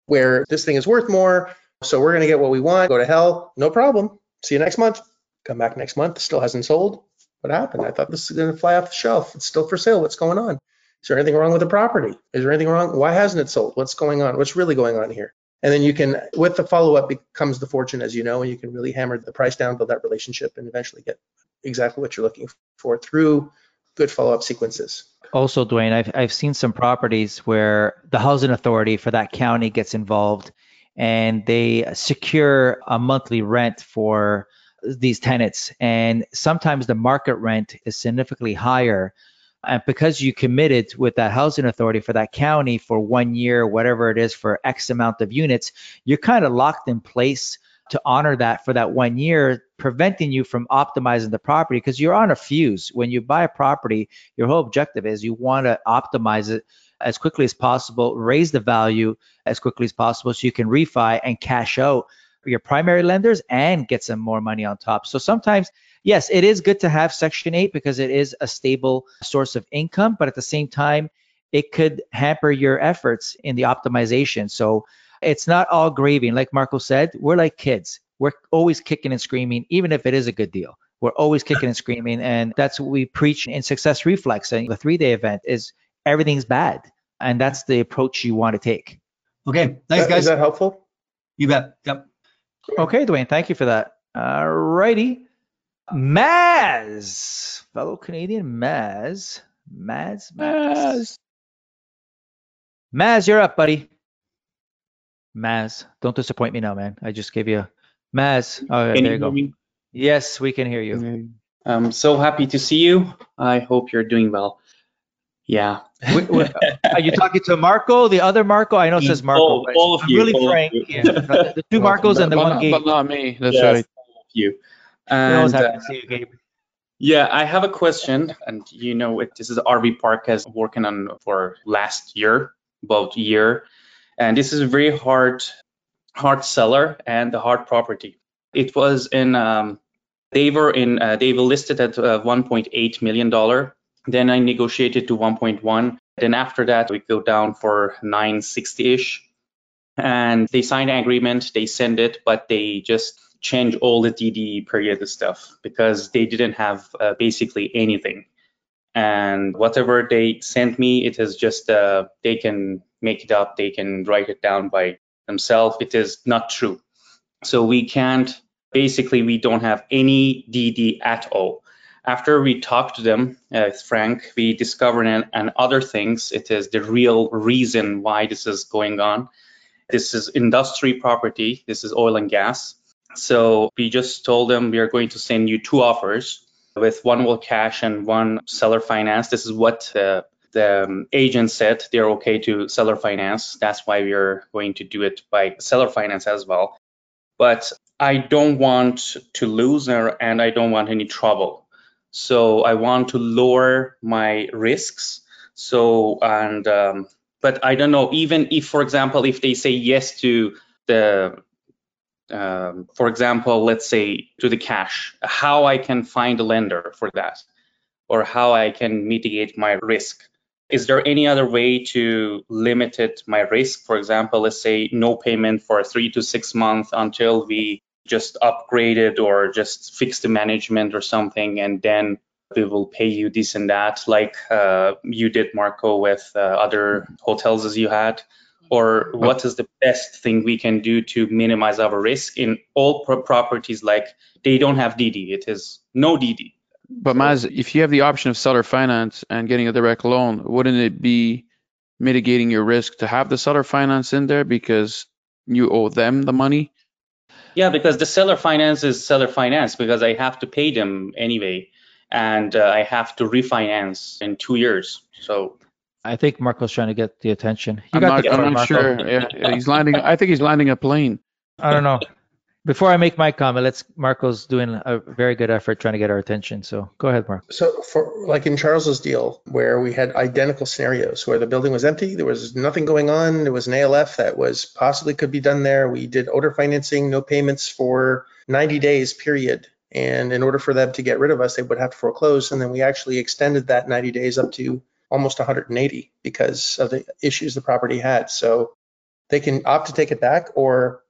where this thing is worth more so we're going to get what we want, go to hell, no problem. See you next month. Come back next month, still hasn't sold. What happened? I thought this is going to fly off the shelf. It's still for sale. What's going on? Is there anything wrong with the property? Is there anything wrong? Why hasn't it sold? What's going on? What's really going on here? And then you can, with the follow up, becomes the fortune, as you know, and you can really hammer the price down, build that relationship, and eventually get exactly what you're looking for through good follow up sequences. Also, Dwayne, I've, I've seen some properties where the housing authority for that county gets involved and they secure a monthly rent for these tenants. And sometimes the market rent is significantly higher. And because you committed with that housing authority for that county for one year, whatever it is for X amount of units, you're kind of locked in place to honor that for that one year, preventing you from optimizing the property because you're on a fuse. When you buy a property, your whole objective is you want to optimize it as quickly as possible, raise the value as quickly as possible so you can refi and cash out your primary lenders and get some more money on top. So sometimes, yes, it is good to have Section 8 because it is a stable source of income, but at the same time, it could hamper your efforts in the optimization. So it's not all gravy. Like Marco said, we're like kids. We're always kicking and screaming, even if it is a good deal. We're always kicking and screaming. And that's what we preach in Success Reflex. And the three day event is everything's bad. And that's the approach you want to take. Okay. Thanks, guys. Is that helpful? You bet. Yep. Okay, Dwayne. Thank you for that. All righty. Maz, fellow Canadian Maz. Maz, Maz. Maz, you're up, buddy. Maz, don't disappoint me now, man. I just gave you a Maz. Oh, can there you you go. Me? Yes, we can hear you. I'm so happy to see you. I hope you're doing well. Yeah. are you talking to Marco, the other Marco? I know it says Marco. All, all of I'm you. really frank. Of yeah. The two Marcos and the but one not, Gabe. But not me. That's yes, right. all of you. I always And happy uh, to see you, Gabe. yeah, I have a question, and you know, it, this is RV Park has working on for last year, about year, and this is a very hard, hard seller and a hard property. It was in um, they were in uh, they were listed at uh, 1.8 million dollar. Then I negotiated to 1.1. Then after that we go down for 960 ish, and they signed an agreement. They send it, but they just change all the DD period stuff because they didn't have uh, basically anything. And whatever they sent me, it is just uh, they can make it up, they can write it down by themselves. It is not true. So we can't basically we don't have any DD at all. After we talked to them, uh, Frank, we discovered and, and other things. It is the real reason why this is going on. This is industry property. This is oil and gas. So we just told them we are going to send you two offers with one will cash and one seller finance. This is what uh, the um, agent said they're okay to seller finance. That's why we're going to do it by seller finance as well. But I don't want to lose her and I don't want any trouble. So I want to lower my risks. So, and, um, but I don't know, even if, for example, if they say yes to the, um, for example, let's say to the cash, how I can find a lender for that or how I can mitigate my risk. Is there any other way to limit it my risk? For example, let's say no payment for three to six months until we just upgrade it or just fix the management or something, and then we will pay you this and that, like uh, you did, Marco, with uh, other hotels as you had? Or what is the best thing we can do to minimize our risk in all pro- properties like they don't have DD, it is no DD. But Maz, if you have the option of seller finance and getting a direct loan, wouldn't it be mitigating your risk to have the seller finance in there because you owe them the money? Yeah, because the seller finance is seller finance because I have to pay them anyway, and uh, I have to refinance in two years. So I think Marco's trying to get the attention. You I'm got not, the I'm not sure. Yeah, yeah, he's landing. I think he's landing a plane. I don't know. Before I make my comment, let's Marco's doing a very good effort trying to get our attention. So go ahead, Marco. So for like in Charles's deal, where we had identical scenarios where the building was empty, there was nothing going on, there was an ALF that was possibly could be done there. We did owner financing, no payments for 90 days period. And in order for them to get rid of us, they would have to foreclose. And then we actually extended that 90 days up to almost 180 because of the issues the property had. So they can opt to take it back or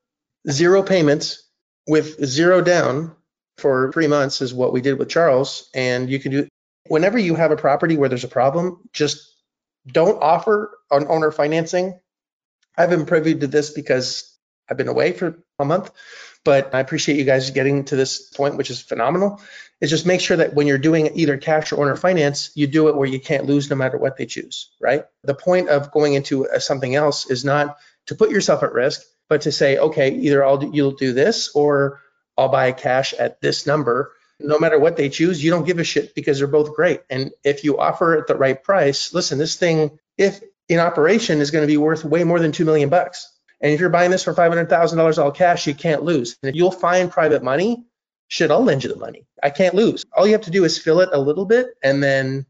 zero payments with zero down for three months is what we did with Charles. And you can do whenever you have a property where there's a problem, just don't offer on owner financing. I've been privy to this because I've been away for a month, but I appreciate you guys getting to this point, which is phenomenal. Is just make sure that when you're doing either cash or owner finance, you do it where you can't lose no matter what they choose, right? The point of going into something else is not to put yourself at risk, but to say, okay, either I'll do, you'll do this or I'll buy cash at this number. No matter what they choose, you don't give a shit because they're both great. And if you offer at the right price, listen, this thing, if in operation, is going to be worth way more than two million bucks. And if you're buying this for five hundred thousand dollars all cash, you can't lose. And if you'll find private money, shit, I'll lend you the money. I can't lose. All you have to do is fill it a little bit, and then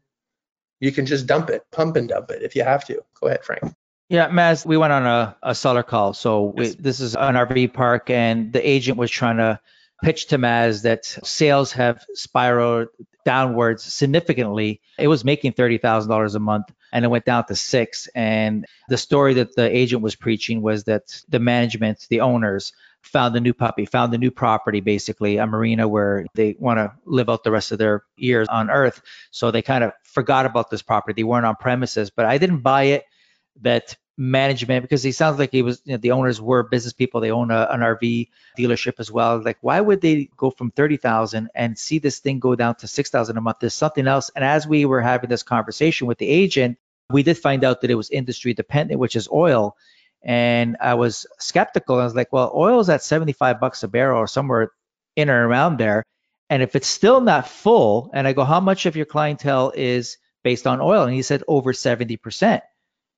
you can just dump it, pump and dump it if you have to. Go ahead, Frank. Yeah, Maz, we went on a, a seller call. So we, this is an RV park, and the agent was trying to pitch to Maz that sales have spiraled downwards significantly. It was making $30,000 a month and it went down to six. And the story that the agent was preaching was that the management, the owners, found a new puppy, found a new property, basically a marina where they want to live out the rest of their years on Earth. So they kind of forgot about this property. They weren't on premises, but I didn't buy it that management because he sounds like he was you know, the owners were business people they own a, an rv dealership as well. Like why would they go from 30000 and see this thing go down to 6000 a month? There's something else. And as we were having this conversation with the agent we did find out that it was industry dependent which is oil. And i was skeptical. I was like well oil is at 75 bucks a barrel or somewhere in or around there. And if it's still not full and i go how much of your clientele is based on oil? And he said over 70%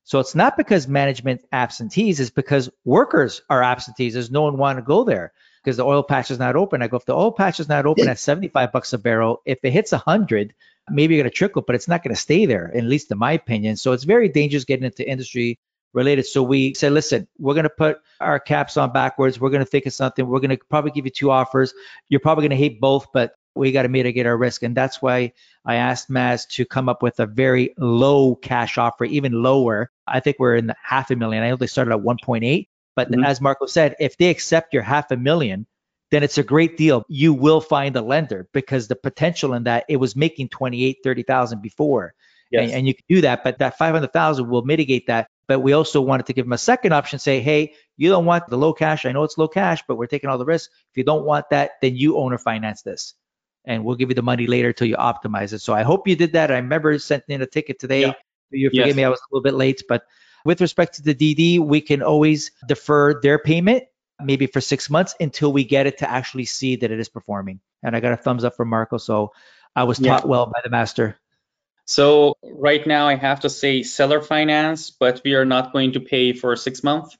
so it's not because management absentees, it's because workers are absentees. There's no one want to go there because the oil patch is not open. I go, if the oil patch is not open at 75 bucks a barrel, if it hits 100, maybe you're going to trickle, but it's not going to stay there, at least in my opinion. So it's very dangerous getting into industry related. So we said, listen, we're going to put our caps on backwards. We're going to think of something. We're going to probably give you two offers. You're probably going to hate both, but we got to mitigate our risk. And that's why I asked Maz to come up with a very low cash offer, even lower. I think we're in the half a million. I know they started at 1.8, but Mhm. as Marco said, if they accept your half a million, then it's a great deal. You will find a lender because the potential in that it was making 28, 30,000 before. And, and you can do that, but that 500,000 will mitigate that. But we also wanted to give them a second option, say, hey, you don't want the low cash. I know it's low cash, but we're taking all the risk. If you don't want that, then you owner finance this. And we'll give you the money later till you optimize it. So I hope you did that. I remember sending in a ticket today. Yeah. You forgive Yes. me, I was a little bit late, but with respect to the DD, we can always defer their payment maybe for six months until we get it to actually see that it is performing. And I got a thumbs up from Marco. So I was Yeah. taught well by the master. So right now I have to say seller finance, but we are not going to pay for six months.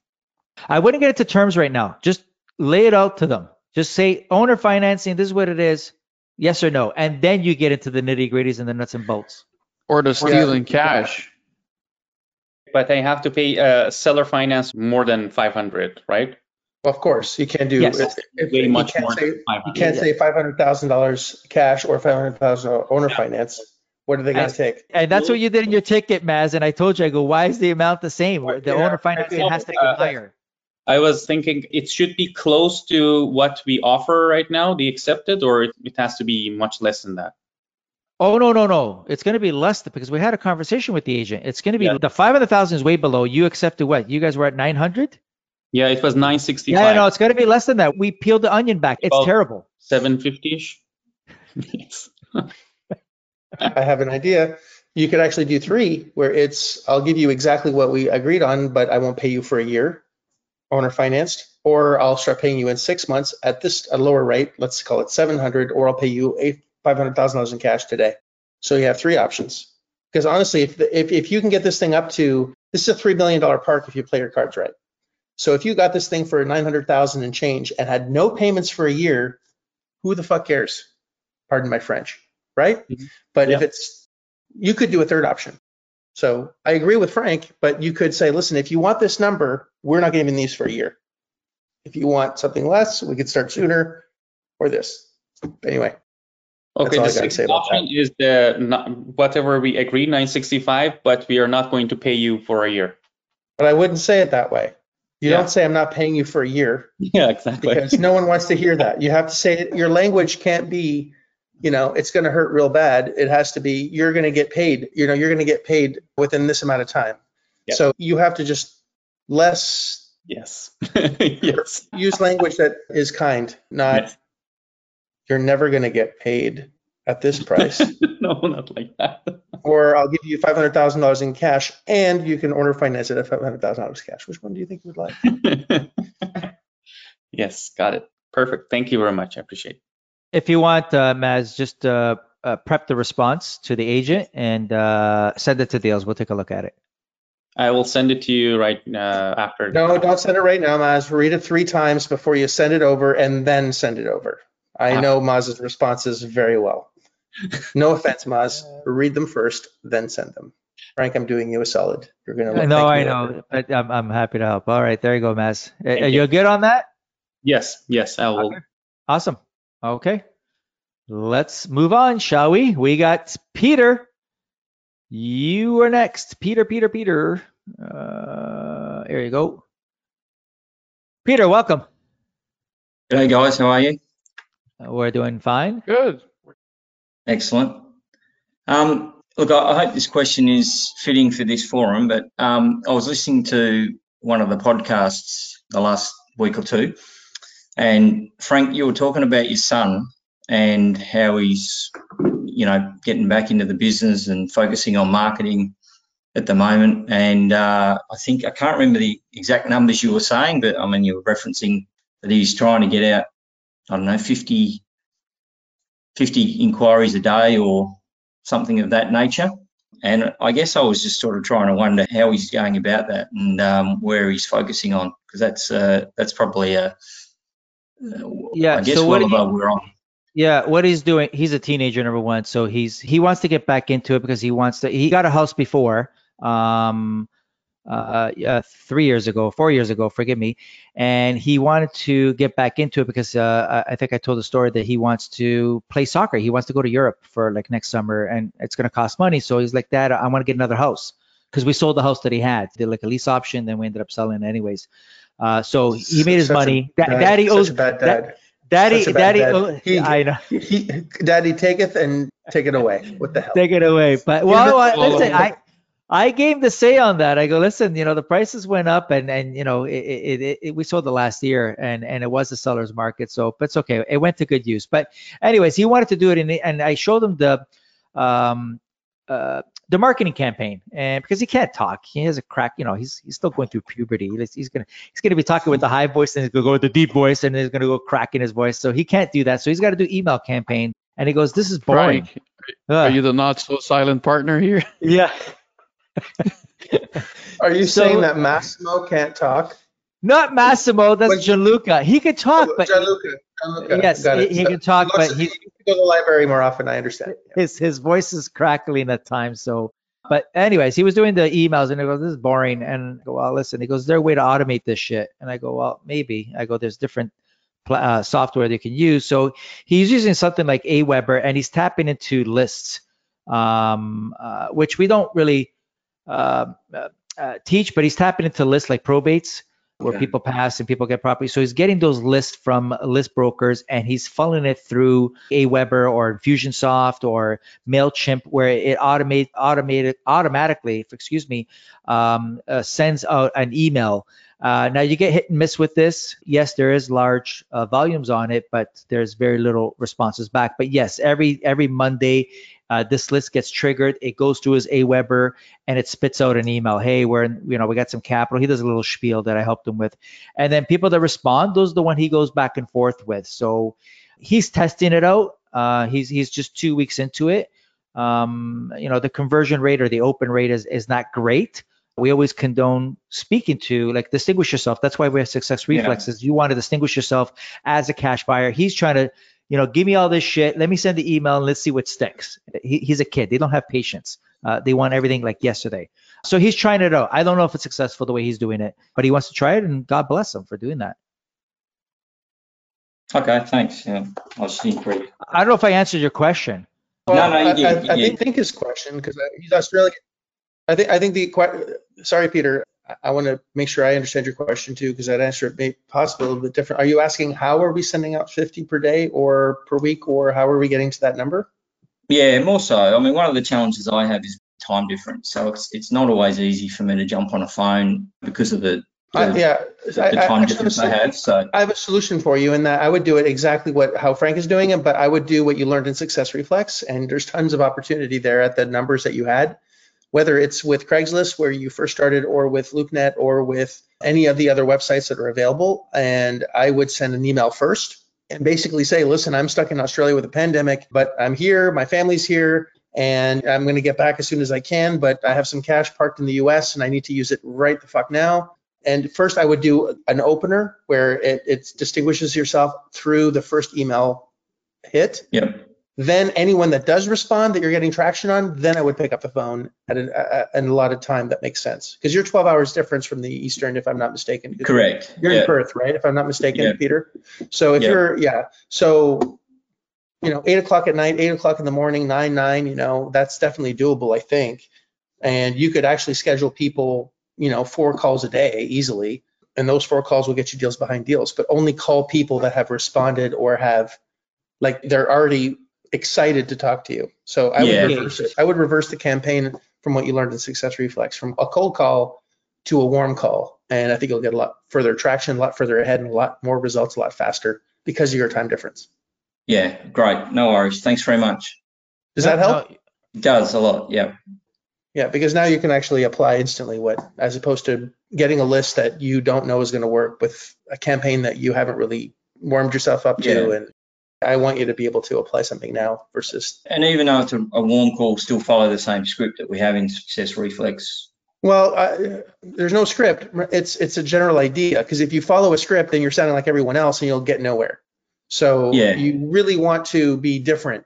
I wouldn't get into terms right now. Just lay it out to them. Just say owner financing, this is what it is. Yes or no. And then you get into the nitty gritties and the nuts and bolts. Or the steal in cash. But I have to pay uh, seller finance more than 500, right? Of course, you can't do. Yes. if- if- Way you much can't more say- than You can't say five hundred thousand dollars cash or five hundred thousand owner finance. What are they gonna take? And that's what you did in your ticket, Maz. And I told you, I go, why is the amount the same? The Yeah. owner financing has to be Uh, higher. I was thinking it should be close to what we offer right now, the accepted, or it, it has to be much less than that. Oh no no no! It's going to be less th- because we had a conversation with the agent. It's going to be Yeah. the five hundred thousand is way below. You accepted what? You guys were at nine hundred. Yeah, it was 965, Yeah, no, it's going to be less than that. We peeled the onion back. It's Well- terrible. 750ish. I have an idea. You could actually do three, where it's I'll give you exactly what we agreed on, but I won't pay you for a year, owner financed, or I'll start paying you in six months at this a lower rate. Let's call it seven hundred, or I'll pay you eight five hundred thousand dollars in cash today. So you have three options. Because honestly, if, the, if if you can get this thing up to this is a three million dollar park if you play your cards right. So if you got this thing for nine hundred thousand and change and had no payments for a year, who the fuck cares? Pardon my French, right? Mhm. But if it's you could do a third option. So I agree with Frank, but you could say, listen, if you want this number, we're not giving these for a year. If you want something less, we could start sooner or this. But anyway, Okay, the sixth say option is the not, whatever we agree, 965, but we are not going to pay you for a year. but I wouldn't say it that way. You Yeah. don't say I'm not paying you for a year Yeah, exactly. because no one wants to hear that. You have to say it, your language can't be, you know, it's going to hurt real bad. It has to be you're going to get paid. You know, you're going to get paid within this amount of time. Yeah. So you have to just less yes. yes. use language that is kind, not Yes. you're never going to get paid at this price, no, not like that. or I'll give you five hundred thousand dollars in cash, and you can order finance it at five hundred thousand dollars cash. Which one do you think you would like? yes, got it. Perfect. Thank you very much. I appreciate it. If you want, uh, Maz, just uh, uh, prep the response to the agent and uh, send it to Deals. We'll take a look at it. I will send it to you right uh, after. No, don't send it right now, Maz. Read it three times before you send it over, and then send it over. I Ah. know Maz's responses very well. No offense, Maz. Read them first, then send them. Frank, I'm doing you a solid. You're gonna. I thank know, I know, but I'm, I'm happy to help. All right, there you go, Maz. Thank Are you. you good on that? Yes, yes, I will. Okay. Awesome. Okay. Let's move on, shall we? We got Peter. You are next. Peter, Peter, Peter. Uh, there you go. Peter, welcome. G'day guys, how are you? Uh, We're doing fine. Good. Excellent. Um, look, I, I hope this question is fitting for this forum, but um, I was listening to one of the podcasts the last week or two, and Frank, you were talking about your son and how he's, you know, getting back into the business and focusing on marketing at the moment. And uh, I think I can't remember the exact numbers you were saying, but I mean, you were referencing that he's trying to get out, I don't know, 50 50 inquiries a day or something of that nature. And I guess I was just sort of trying to wonder how he's going about that and um, where he's focusing on, because that's uh, that's probably a, Yeah, I guess so what you- above where Yeah, what he's doing, he's a teenager, number one. So he's he wants to get back into it because he wants to. He got a house before, um, uh, uh, three years ago, four years ago, forgive me, and he wanted to get back into it because uh, I think I told the story that he wants to play soccer. He wants to go to Europe for like next summer, and it's going to cost money. So he's like, Dad, I want to get another house because we sold the house that he had, did like a lease option, then we ended up selling it anyways. Uh, so he made his Such a money. Da- bad- Daddy such owes a bad dad. Daddy, Such a bad Daddy. dad. owe- He- I know. He, Daddy taketh and take it away. What the hell? Take it away. But Give well, it I, listen, I I gave the say on that. I go, listen, you know, the prices went up, and and you know, it, it, it, it we sold the last year, and and it was a seller's market, so but it's okay. It went to good use. But anyways, he wanted to do it, and and I showed him the um uh the marketing campaign, and because he can't talk, he has a crack. You know, he's he's still going through puberty. He's, he's gonna he's gonna be talking with the high voice, and he's gonna go with the deep voice, and he's gonna go crack in his voice. So he can't do that. So he's got to do email campaign, and he goes, this is boring. Frank, are you the not so silent partner here? Yeah. Are you So- saying that Massimo can't talk? Not Massimo, that's Gianluca. He could talk, but Gianluca. Gianluca. yes, he, he So can talk, but he, he go to the library more often. I understand. his his voice is crackling at times. So, but anyways, he was doing the emails, and he goes, "This is boring." And I go, "Well, listen." He goes, "Is there a way to automate this shit?" And I go, "Well, maybe." I go, "There's different." Uh, software they can use. So he's using something like Aweber and he's tapping into lists, um, uh, which we don't really uh, uh, uh, teach, but he's tapping into lists like probates where Okay. people pass and people get property. So he's getting those lists from list brokers and he's funneling it through Aweber or Infusionsoft or Mailchimp, where it automate automated automatically, excuse me, um, uh, sends out an email. Uh, now you get hit and miss with this. Yes, there is large uh, volumes on it, but there's very little responses back. But yes, every every Monday, uh, this list gets triggered. It goes to his Aweber and it spits out an email. Hey, we're in, you know we got some capital. He does a little spiel that I helped him with, and then people that respond, those are the one he goes back and forth with. So he's testing it out. Uh, he's he's just two weeks into it. Um, you know the conversion rate or the open rate is is not great. We always condone speaking to like distinguish yourself. That's why we have success Yeah. reflexes. You want to distinguish yourself as a cash buyer. He's trying to you know, give me all this shit. Let me send the email and let's see what sticks. He, he's a kid. They don't have patience. Uh, they want everything like yesterday. So he's trying it out. I don't know if it's successful the way he's doing it, but he wants to try it, and God bless him for doing that. Okay, thanks. Yeah, I was intrigued. I don't know if I answered your question. No, no, you I, did, I, you I did. think, think his question because he's Australian. I think I think the sorry, Peter. I- I want to make sure I understand your question too because that answer may possibly a little bit different. Are you asking how are we sending out 50 per day or per week or how are we getting to that number? Yeah, more so. I mean, one of the challenges I have is time difference. So it's it's not always easy for me to jump on a phone because of the, the, I, yeah, the I, I, time have difference I have. So I have a solution for you in that I would do it exactly what how Frank is doing it, but I would do what you learned in Success Reflex, and there's tons of opportunity there at the numbers that you had, whether it's with Craigslist where you first started, or with LoopNet, or with any of the other websites that are available. And I would send an email first and basically say, listen, I'm stuck in Australia with a pandemic, but I'm here, my family's here, and I'm going to get back as soon as I can, but I have some cash parked in the US and I need to use it right the fuck now. And first, I would do an opener where it, it distinguishes yourself through the first email hit. Yep. Then anyone that does respond that you're getting traction on, then I would pick up the phone at an, a, a lot of time that makes sense because you're 12 hours difference from the Eastern, if I'm not mistaken. correct. You're yeah. in Perth, right? If I'm not mistaken, Yeah. Peter. So if Yeah. you're, yeah. So, you know, eight o'clock at night, eight o'clock in the morning, nine, nine, you know, that's definitely doable, I think. And you could actually schedule people, you know, four calls a day easily. And those four calls will get you deals behind deals, but only call people that have responded or have, like, they're already excited to talk to you. So I Yeah. would reverse it. I would reverse the campaign from what you learned in Success Reflex from a cold call to a warm call. And I think you'll get a lot further traction, a lot further ahead, and a lot more results a lot faster because of your time difference. Yeah, great. No worries. Thanks very much. Does that help? no, It does a lot. Yeah. Yeah, because now you can actually apply instantly what, as opposed to getting a list that you don't know is going to work with a campaign that you haven't really warmed yourself up to. Yeah. And I want you to be able to apply something now versus, And even though it's a, a warm call, still follow the same script that we have in Success Reflex. well, I, there's no script. It's it's a general idea because if you follow a script, then you're sounding like everyone else and you'll get nowhere. So Yeah. you really want to be different.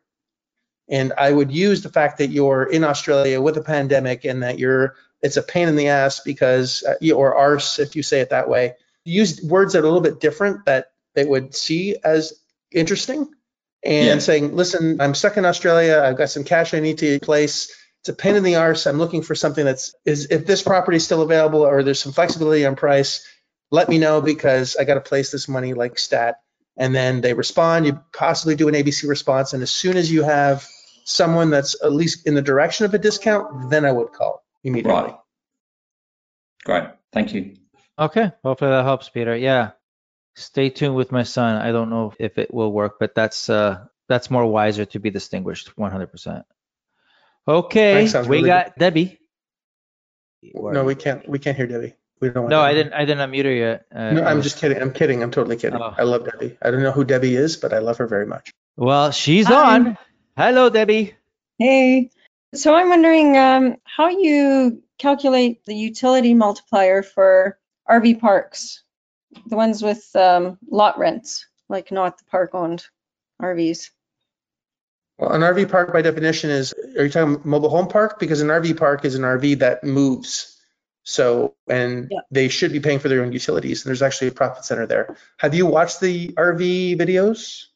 And I would use the fact that you're in Australia with a pandemic and that you're it's a pain in the ass because, uh, you- or arse, if you say it that way. Use words that are a little bit different that they would see as interesting. And Yeah. saying, listen, I'm stuck in Australia. I've got some cash I need to place. It's a pain in the arse. I'm looking for something that's is if this property is still available or there's some flexibility on price, let me know because I got to place this money like stat. And then they respond. You possibly do an ABC response, and as soon as you have someone that's at least in the direction of a discount, then I would call immediately. Right. Great. Thank you. Okay, hopefully that helps, Peter. Yeah, stay tuned with my son. I don't know if it will work, but that's uh that's more wiser to be distinguished, 100%. Okay, we really got Debbie. No, we can't. We can't hear Debbie. We don't. Want No, I didn't. I didn't unmute her yet. Uh, No, I I'm was- just kidding. I'm kidding. I'm totally kidding. Oh. I love Debbie. I don't know who Debbie is, but I love her very much. Well, she's Hi. on. Hello, Debbie. Hey, so I'm wondering um, how you calculate the utility multiplier for RV parks, the ones with um, lot rents, like not the park-owned RVs. Well, an RV park by definition is, are you talking mobile home park? Because an RV park is an RV that moves. So, and Yeah. they should be paying for their own utilities. And there's actually a profit center there. Have you watched the RV videos?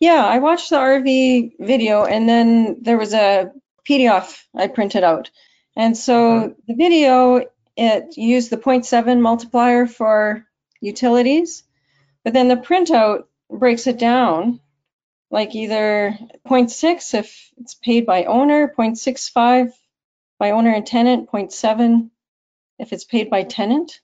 Yeah, I watched the RV video and then there was a PDF I printed out. And so the video, it used the 0.7 multiplier for utilities, but then the printout breaks it down like either 0.6 if it's paid by owner, 0.65 by owner and tenant, 0.7 if it's paid by tenant.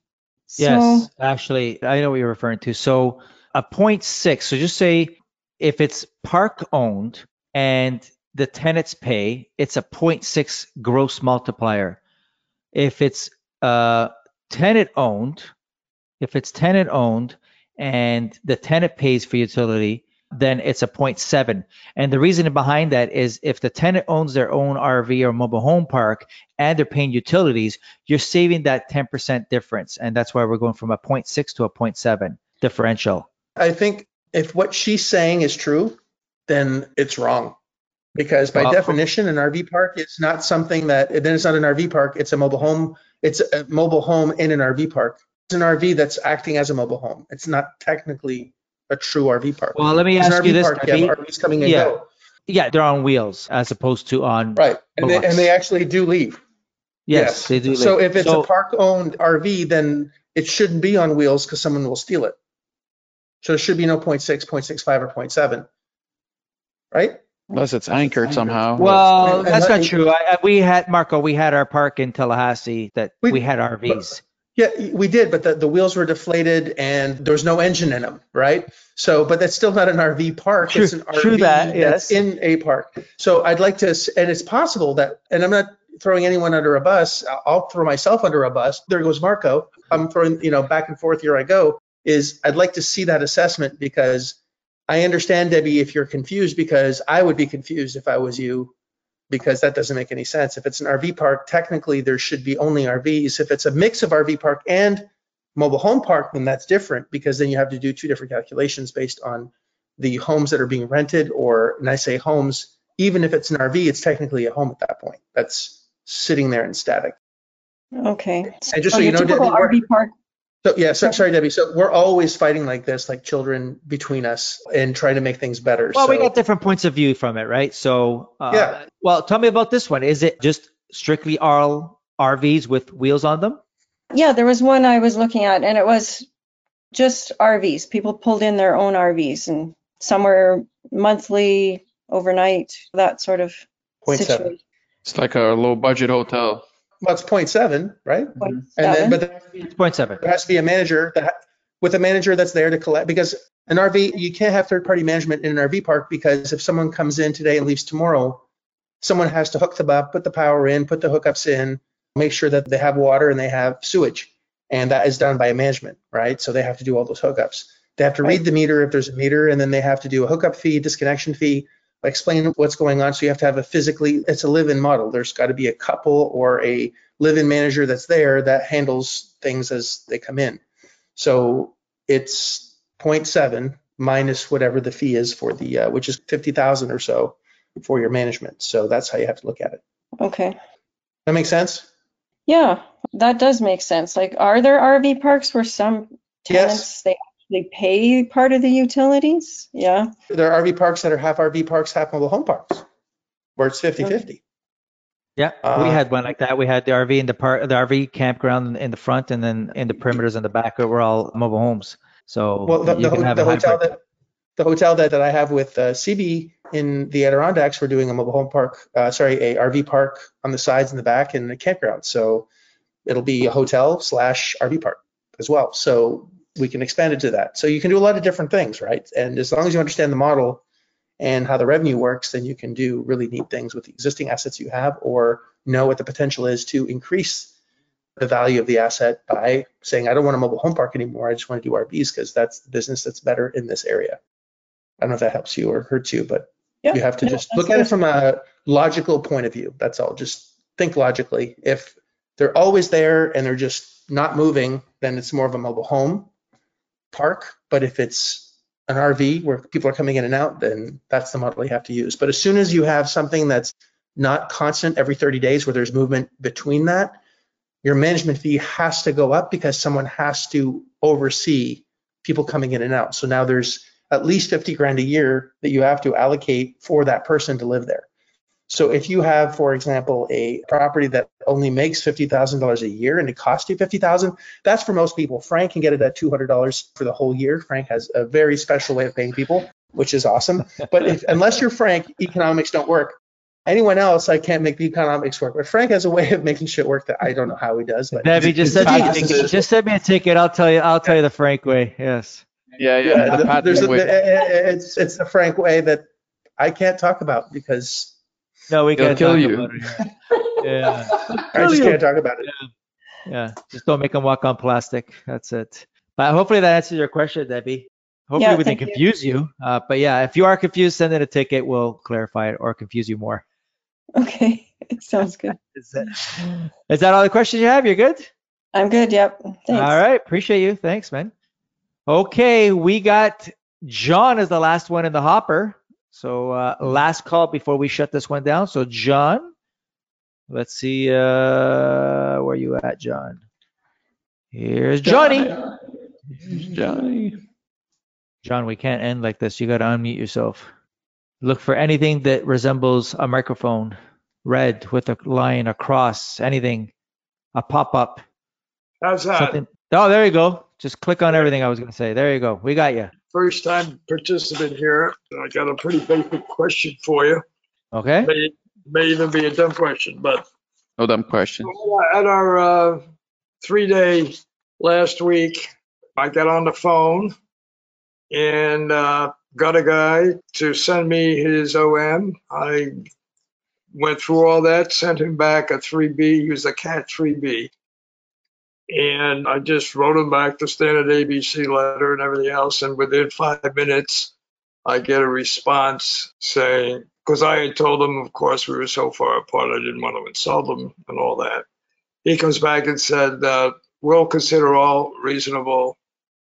Yes, actually, I know what you're referring to. So a point 0.6, So just say if it's park owned and the tenants pay, it's a 0.6 gross multiplier. If it's uh, tenant owned, if it's tenant owned and the tenant pays for utility, then it's a 0.7. And the reason behind that is if the tenant owns their own RV or mobile home park and they're paying utilities, you're saving that 10% difference. And that's why we're going from a 0.6 to a 0.7 differential. I think if what she's saying is true, then it's wrong. Because by Well- definition, an RV park is not something that, then it's not an RV park, it's a mobile home. It's a mobile home in an RV park. It's an RV that's acting as a mobile home. It's not technically a true RV park. Well, let me It's an ask you this. park, you have RVs coming and Yeah. go. Yeah, they're on wheels as opposed to on. Right, and they, and they actually do leave. Yes, they do. So if it's So- a park-owned RV, then it shouldn't be on wheels because someone will steal it. So there should be no 0.6, 0.65, or 0.7, right? Unless it's anchored somehow. Well, that's not true. I, I- we had Marco. We had our park in Tallahassee that We- we, had RVs. Yeah, we did, but the, the wheels were deflated and there was no engine in them, right? So, but that's still not an RV park. It's an True- true RV that, that's yes. in a park. So I'd like to, and it's possible that, and I'm not throwing anyone under a bus. I'll- I'll throw myself under a bus. There goes Marco. I'm throwing, you know, back and forth. Here I go. Is I'd like to see that assessment because I understand Debbie if you're confused because I would be confused if I was you because that doesn't make any sense. If it's an RV park, technically there should be only RVs. If it's a mix of RV park and mobile home park, then that's different because then you have to do two different calculations based on the homes that are being rented or, and I say homes, even if it's an RV, it's technically a home at that point. That's sitting there in static. okay. And just so So you know, typical RV park So yeah, so, sorry, Debbie. So we're always fighting like this, like children between us and trying to make things better. Well, we got different points of view from it, right? So, uh, Yeah. Well, tell me about this one. Is it just strictly all RVs with wheels on them? Yeah, there was one I was looking at, and it was just RVs. People pulled in their own RVs, and some were monthly, overnight, that sort of Point seven. situation. It's like a low budget hotel. Well, it's 0.7, right? Point mm-hmm. And then, seven. but there It's 0.7. has to be a manager that, with a manager that's there to collect, because an RV, you can't have third-party management in an RV park because if someone comes in today and leaves tomorrow, someone has to hook them up, put the power in, put the hookups in, make sure that they have water and they have sewage. And that is done by a management, right? So they have to do all those hookups. They have to read the meter if there's a meter, and then they have to do a hookup fee, disconnection fee, explain what's going on. So you have to have a physically, it's a live-in model. There's got to be a couple or a live-in manager that's there that handles things as they come in. So it's 0.7 minus whatever the fee is for the, uh, which is 50,000 or so for your management. So that's how you have to look at it. Okay. That makes sense? Yeah, that does make sense. Like, are there RV parks where some tenants Yes. they actually pay part of the utilities? Yeah. There are RV parks that are half RV parks, half mobile home parks, where it's 50-50. Yeah, we Uh, had one like that. We had the RV in the part, the RV campground in the front, and then in the perimeters in the back were all mobile homes. So Well, the, you the, can ho- have the a hotel that the hotel that, that I have with uh, CB in the Adirondacks, we're doing a mobile home park, uh, sorry, a RV park on the sides and the back and a campground. So it'll be a hotel slash RV park as well. So we can expand it to that. So you can do a lot of different things, right? And as long as you understand the model and how the revenue works, then you can do really neat things with the existing assets you have or know what the potential is to increase the value of the asset by saying, I don't want a mobile home park anymore. I just want to do RVs because that's the business that's better in this area. I don't know if that helps you or hurts you, but Yeah. you have to no, just look at it from a logical point of view. That's all. Just think logically. If they're always there and they're just not moving, then it's more of a mobile home park. But if it's an RV where people are coming in and out, then that's the model you have to use. But as soon as you have something that's not constant every 30 days where there's movement between that, your management fee has to go up because someone has to oversee people coming in and out. So now there's at least 50 grand a year that you have to allocate for that person to live there. So if you have, for example, a property that only makes $50,000 a year and it costs you 50,000, that's for most people. Frank can get it at $200 for the whole year. Frank has a very special way of paying people, which is awesome. But if, unless you're Frank, economics don't work. Anyone else, I can't make the economics work. But Frank has a way of making shit work that I don't know how he does. But Debbie, just send me a ticket. Just send me a ticket. I'll tell you. I'll tell you the frank way. Yes. Yeah, yeah. Yeah, the there's a, way. it's it's the frank way that I can't talk about because No, we He'll can't kill talk you. about it. Yeah. I just can't talk about it. Yeah. Just don't make them walk on plastic. That's it. But hopefully that answers your question, Debbie. Hopefully Yeah, we didn't thank you. confuse you. Uh, but yeah, if you are confused, send in a ticket. We'll clarify it or confuse you more. Okay. It Sounds good. Is that, is that all the questions you have? You're good? I'm good. Yep. Thanks. All right. Appreciate you. Thanks, man. Okay. We got John as the last one in the hopper. So uh, last call before we shut this one down. So John, let's see uh, where you at, John. Here's Johnny. Johnny. John, we can't end like this. You got to unmute yourself. Look for anything that resembles a microphone, red with a line, across, anything, a pop up. How's that? Something. Oh, there you go. Just click on everything I was going to say. There you go. We got you. First time participant here. I got a pretty basic question for you. Okay. May, may even be a dumb question, but No dumb question. at our uh, three day last week, I got on the phone and uh, got a guy to send me his OM. I went through all that, sent him back a 3B. He was a CAT 3B. And I just wrote him back the standard ABC letter and everything else. And within five minutes, I get a response saying, because I had told him, of course, we were so far apart, I didn't want to insult him and all that. He comes back and said, uh, we'll consider all reasonable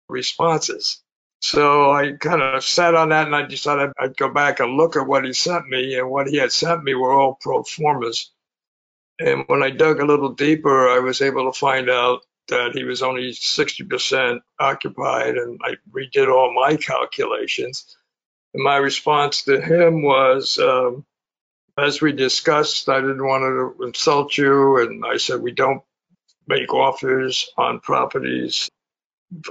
responses. So I kind of sat on that and I decided I'd go back and look at what he sent me. And what he had sent me were all pro formas. And when I dug a little deeper, I was able to find out that he was only 60% occupied. And I redid all my calculations. And my response to him was, um, as we discussed, I didn't want to insult you. And I said, we don't make offers on properties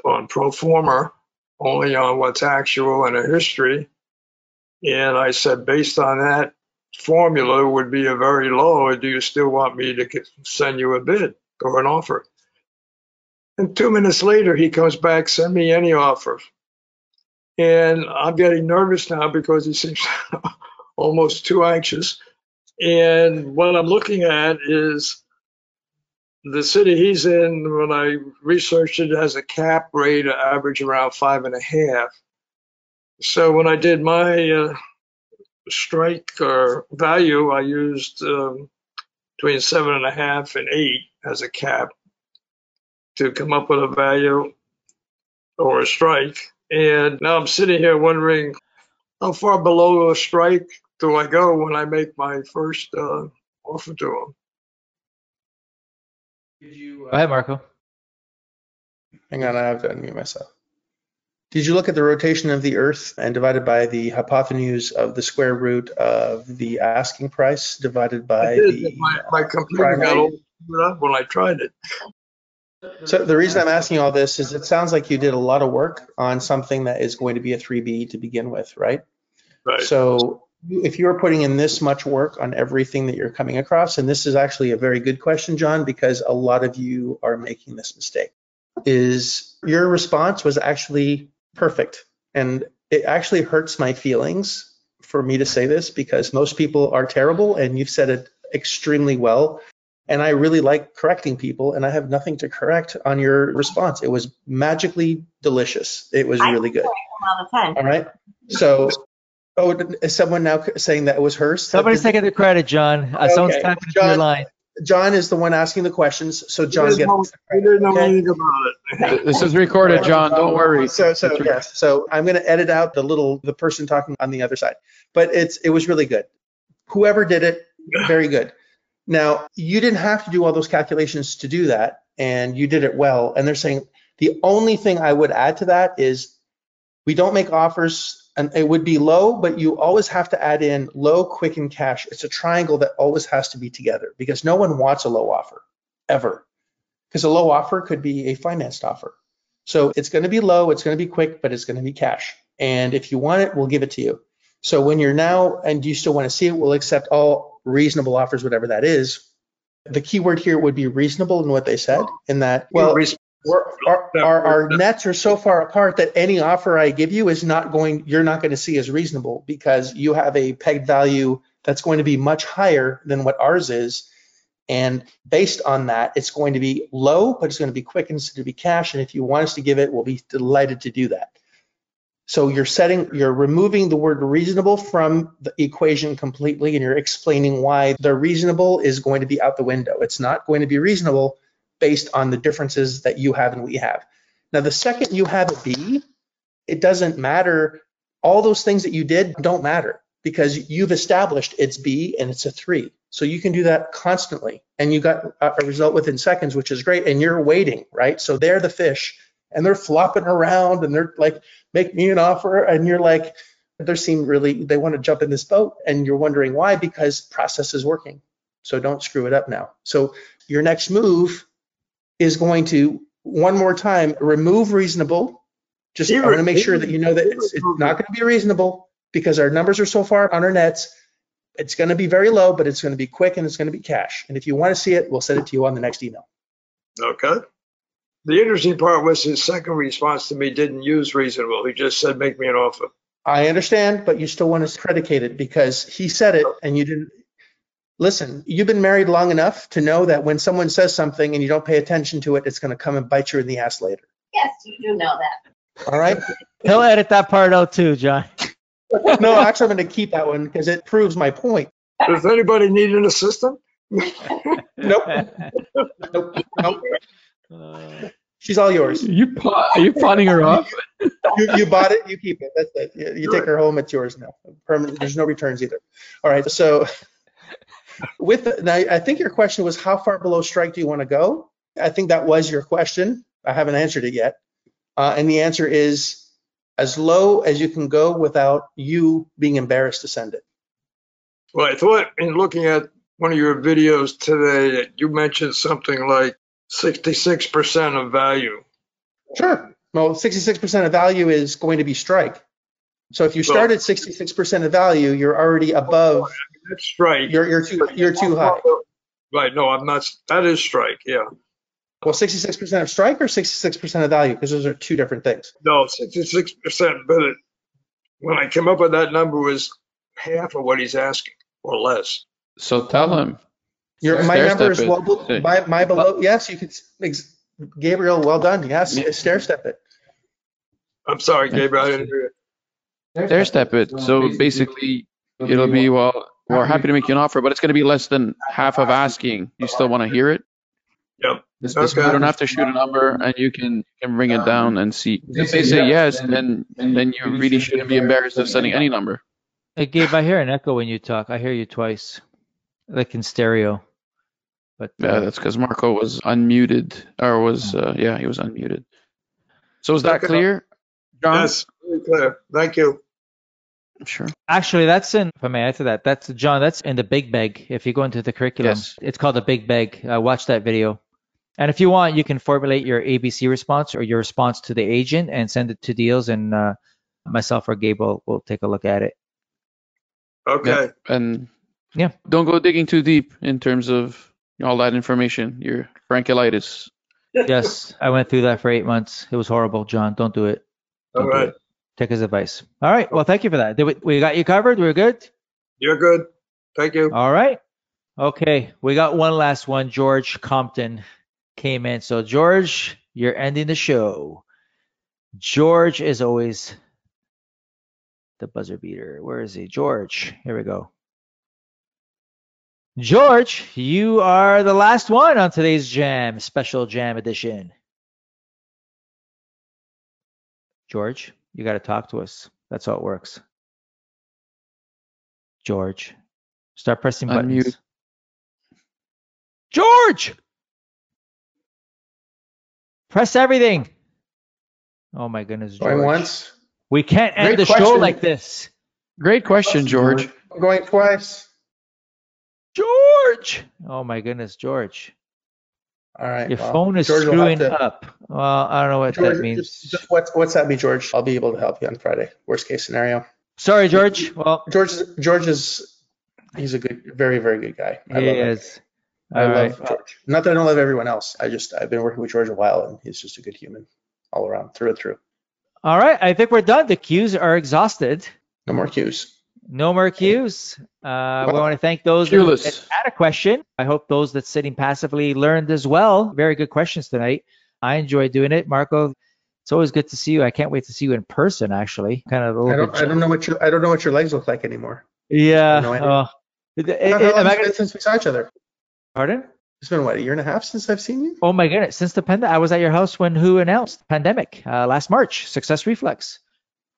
on pro forma, only on what's actual and a history. And I said, based on that formula would be a very low. Do you still want me to send you a bid or an offer? And two minutes later, he comes back, send me any offer. And I'm getting nervous now because he seems almost too anxious. And what I'm looking at is the city he's in, when I researched it, has a cap rate average around five and a half. So when I did my uh, strike or value, I used um, between seven and a half and eight as a cap to come up with a value or a strike. And now I'm sitting here wondering how far below a strike do I go when I make my first uh, offer to him? Go ahead, Marco. Hang on, I have to unmute myself. Did you look at the rotation of the Earth and divided by the hypotenuse of the square root of the asking price divided by I did, the but my, my computer got all screwed up when I tried it. So the reason I'm asking all this is it sounds like you did a lot of work on something that is going to be a 3B to begin with, right? Right. So if you're putting in this much work on everything that you're coming across, and this is actually a very good question, John, because a lot of you are making this mistake, is your response was actually perfect. And it actually hurts my feelings for me to say this because most people are terrible and you've said it extremely well. And I really like correcting people, and I have nothing to correct on your response. It was magically delicious. It was I really good. all. All right. So, oh, is someone now saying that it was hers? Somebody's taking the credit, John. Uh, Someone's Okay, tapping into your John- line. John is the one asking the questions, so John gets. didn't know, you didn't know anything about it. This is recorded, John. Don't worry. So, so It's yes. So I'm going to edit out the little the person talking on the other side, but it's it was really good. Whoever did it, very good. Now you didn't have to do all those calculations to do that, and you did it well. And they're saying the only thing I would add to that is we don't make offers, and it would be low, but you always have to add in low, quick, and cash. It's a triangle that always has to be together because no one wants a low offer ever, because a low offer could be a financed offer. So it's going to be low, it's going to be quick, but it's going to be cash. And if you want it, we'll give it to you. So when you're now, and you still want to see it, we'll accept all reasonable offers, whatever that is. The key word here would be reasonable in what they said, in that, well, our, our, our nets are so far apart that any offer I give you is not going, you're not going to see as reasonable because you have a pegged value that's going to be much higher than what ours is. And based on that, it's going to be low, but it's going to be quick and it's going to be cash. And if you want us to give it, we'll be delighted to do that. So you're setting, you're removing the word reasonable from the equation completely and you're explaining why the reasonable is going to be out the window. It's not going to be reasonable based on the differences that you have and we have. Now, the second you have a B, it doesn't matter. All those things that you did don't matter because you've established it's B and it's a three. So you can do that constantly and you got a result within seconds, which is great. And you're waiting, right? So they're the fish and they're flopping around and they're like, make me an offer. And you're like, they seem really, they want to jump in this boat and you're wondering why, because process is working. So don't screw it up now. So your next move is going to, one more time, remove reasonable. Just, I want to make sure that you know that it's, it's not going to be reasonable because our numbers are so far on our nets. It's going to be very low, but it's going to be quick and it's going to be cash. And if you want to see it, we'll send it to you on the next email. Okay. The interesting part was his second response to me didn't use reasonable. He just said, make me an offer. I understand, but you still want to predicate it because he said it and you didn't. Listen, you've been married long enough to know that when someone says something and you don't pay attention to it, it's going to come and bite you in the ass later. Yes, you do know that. All right? He'll edit that part out too, John. no, actually, I'm going to keep that one because it proves my point. Does anybody need an assistant? Nope. nope. Nope. She's all yours. You are you pawning her off? You, you bought it, you keep it. That's it. You, you take her home, it's yours now. Permanent. There's no returns either. All right. So with the, now, I think your question was how far below strike do you want to go? I think that was your question. I haven't answered it yet. Uh, and the answer is as low as you can go without you being embarrassed to send it. Well, I thought in looking at one of your videos today that you mentioned something like 66% of value. Sure. Well, 66% of value is going to be strike. So if you start at 66% of value, you're already above. Oh, that's strike. You're, you're too, you're too high. Right. No, I'm not. That is strike. Yeah. Well, 66% of strike or 66% of value? Because those are two different things. No, 66%. But it, when I came up with that number was half of what he's asking or less. So tell him. Your, my Stair number is well, be- my, my below, yes, you could, ex- Gabriel, well done. Yes, stair step it. I'm sorry, Gabriel. I didn't hear you. Stair step it. So basically, it'll be well. We're happy to make you an offer, but it's going to be less than half of asking. You still want to hear it? Yep. This, this you don't have to shoot a number, and you can can bring it down and see. Um, if they say yes, then then you really shouldn't be embarrassed of sending any number. Hey, Gabe, I hear an echo when you talk. I hear you twice, like in stereo. But Yeah, uh, that's because Marco was unmuted, or was uh, yeah, he was unmuted. So is that Okay. clear, John? Yes, very clear. Thank you. Sure. actually, that's in. If I may add to that, that's John. That's in the Big Bag. If you go into the curriculum, Yes. it's called the Big Bag. Uh, watch that video. And if you want, you can formulate your ABC response or your response to the agent and send it to Deals, and uh, myself or Gabe will, will take a look at it. Okay. And Yeah. don't go digging too deep in terms of all that information. Your frankulitis. Yes, I went through that for eight months. It was horrible, John. Don't do it. All Don't do it. Take his advice. All right. Well, thank you for that. Did we, we got you covered. We're good. You're good. Thank you. All right. Okay. We got one last one. George Compton came in. So, George, you're ending the show. George is always the buzzer beater. Where is he? George. Here we go. George, you are the last one on today's jam, special jam edition. George, you got to talk to us. That's how it works. George, start pressing buttons. Unmute. George! Press everything. Oh my goodness, George. Going once. We can't end Great the show question. like this. Great question, George. Going twice. George! Oh my goodness, George. All right. Your well, phone is George screwing to- up. Well, I don't know what George, that means. just, just what's what's that mean, George? I'll be able to help you on Friday. Worst case scenario. Sorry, George. Well, George George is he's a good, very very good guy. I he is. I love. George. Not that I don't love everyone else. I just I've been working with George a while, and he's just a good human all around, through and through. All right. I think we're done. The cues are exhausted. No more cues. No more cues. Uh, we want to thank those that Cueless. that had a question. I hope those that sitting passively learned as well. Very good questions tonight. I enjoy doing it, Marco. It's always good to see you. I can't wait to see you in person. Actually, kind of a I little don't bit. I don't know what your I don't know what your legs look like anymore. yeah. no idea. uh, it- it- How long I has it gonna- since we saw each other? pardon? It's been what a year and a half since I've seen you. Oh my goodness! Since the pandemic, I was at your house when who announced pandemic uh, last March. Success Reflex,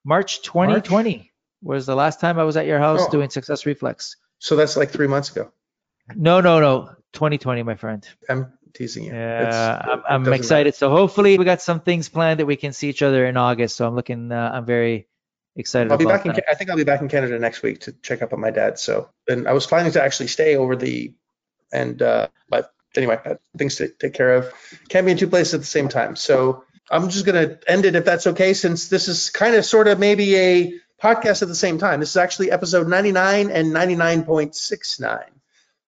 March 2020 was the last time I was at your house Oh. doing Success Reflex. So that's like three months ago. No, no, no, 2020, my friend. I'm teasing you. Yeah, It's- I'm, I'm excited. So hopefully we got some things planned that we can see each other in August. So I'm looking. Uh, I'm very excited I'll be back in. that. Ca- I think I'll be back in Canada next week to check up on my dad. So, and I was planning to actually stay over the, and uh, but anyway, things to take care of. Can't be in two places at the same time. So I'm just gonna end it if that's okay, since this is kind of sort of maybe a podcast at the same time. This is actually episode 99 and 99.69.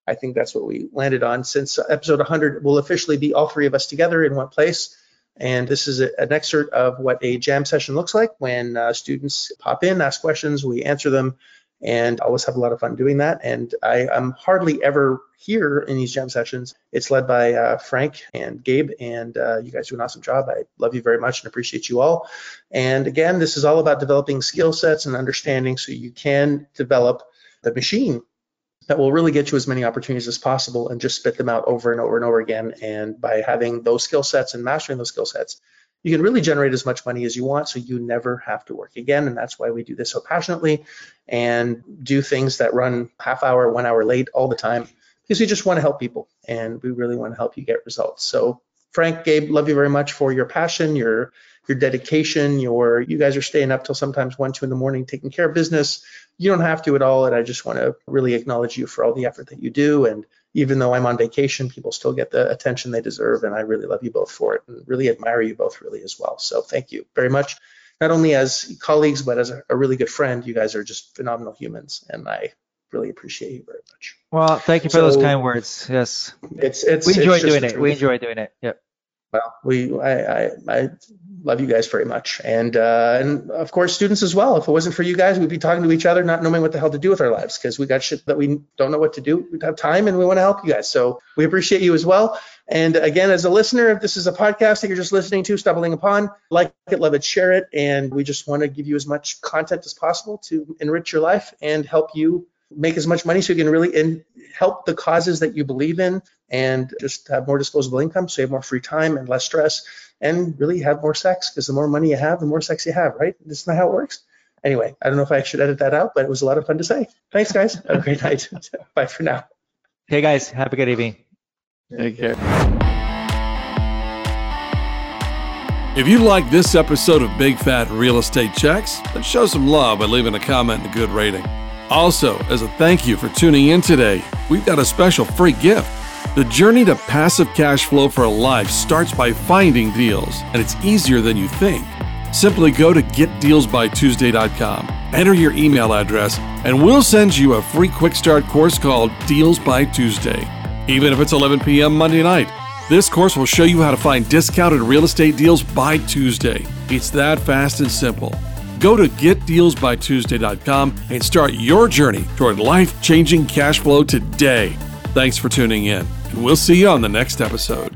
I think that's what we landed on. Since episode 100 will officially be all three of us together in one place. And this is a, an excerpt of what a jam session looks like when uh, students pop in, ask questions, we answer them, and always have a lot of fun doing that. And I, I'm hardly ever here in these jam sessions. It's led by uh, Frank and Gabe, and uh, you guys do an awesome job. I love you very much and appreciate you all. And again, this is all about developing skill sets and understanding so you can develop the machine that will really get you as many opportunities as possible and just spit them out over and over and over again. And by having those skill sets and mastering those skill sets, you can really generate as much money as you want so you never have to work again. And that's why we do this so passionately and do things that run half hour, one hour late all the time because we just want to help people and we really want to help you get results. So Frank, Gabe, love you very much for your passion, your your dedication, your you guys are staying up till sometimes one, two in the morning taking care of business. You don't have to at all, and I just want to really acknowledge you for all the effort that you do. And even though I'm on vacation, people still get the attention they deserve, and I really love you both for it, and really admire you both really as well. So thank you very much, not only as colleagues but as a, a really good friend. You guys are just phenomenal humans, and I really appreciate you very much. Well, thank you for those kind words. Yes, It's it's we enjoy just doing it. We enjoy doing it. Yep. Well, we I, I I love you guys very much, and uh, and of course students as well. If it wasn't for you guys, we'd be talking to each other, not knowing what the hell to do with our lives, because we got shit that we don't know what to do. We have time, and we want to help you guys. So we appreciate you as well. And again, as a listener, if this is a podcast that you're just listening to, stumbling upon, like it, love it, share it, and we just want to give you as much content as possible to enrich your life and help you make as much money so you can really in, help the causes that you believe in and just have more disposable income so you have more free time and less stress and really have more sex because the more money you have, the more sex you have, right? This Isn't that how it works? Anyway, I don't know if I should edit that out, but it was a lot of fun to say. Thanks, guys. Have a great night. Bye for now. Hey, guys. Have a good evening. Take care. If you like this episode of Big Fat Real Estate Checks, then show some love by leaving a comment and a good rating. Also, as a thank you for tuning in today, we've got a special free gift. The journey to passive cash flow for a life starts by finding deals, and it's easier than you think. Simply go to getdealsbytuesday.com, enter your email address, and we'll send you a free quick start course called Deals by Tuesday. Even if it's 11 p.m. Monday night, this course will show you how to find discounted real estate deals by Tuesday. It's that fast and simple. Go to getdealsbytuesday.com and start your journey toward life changing cash flow today. Thanks for tuning in, and we'll see you on the next episode.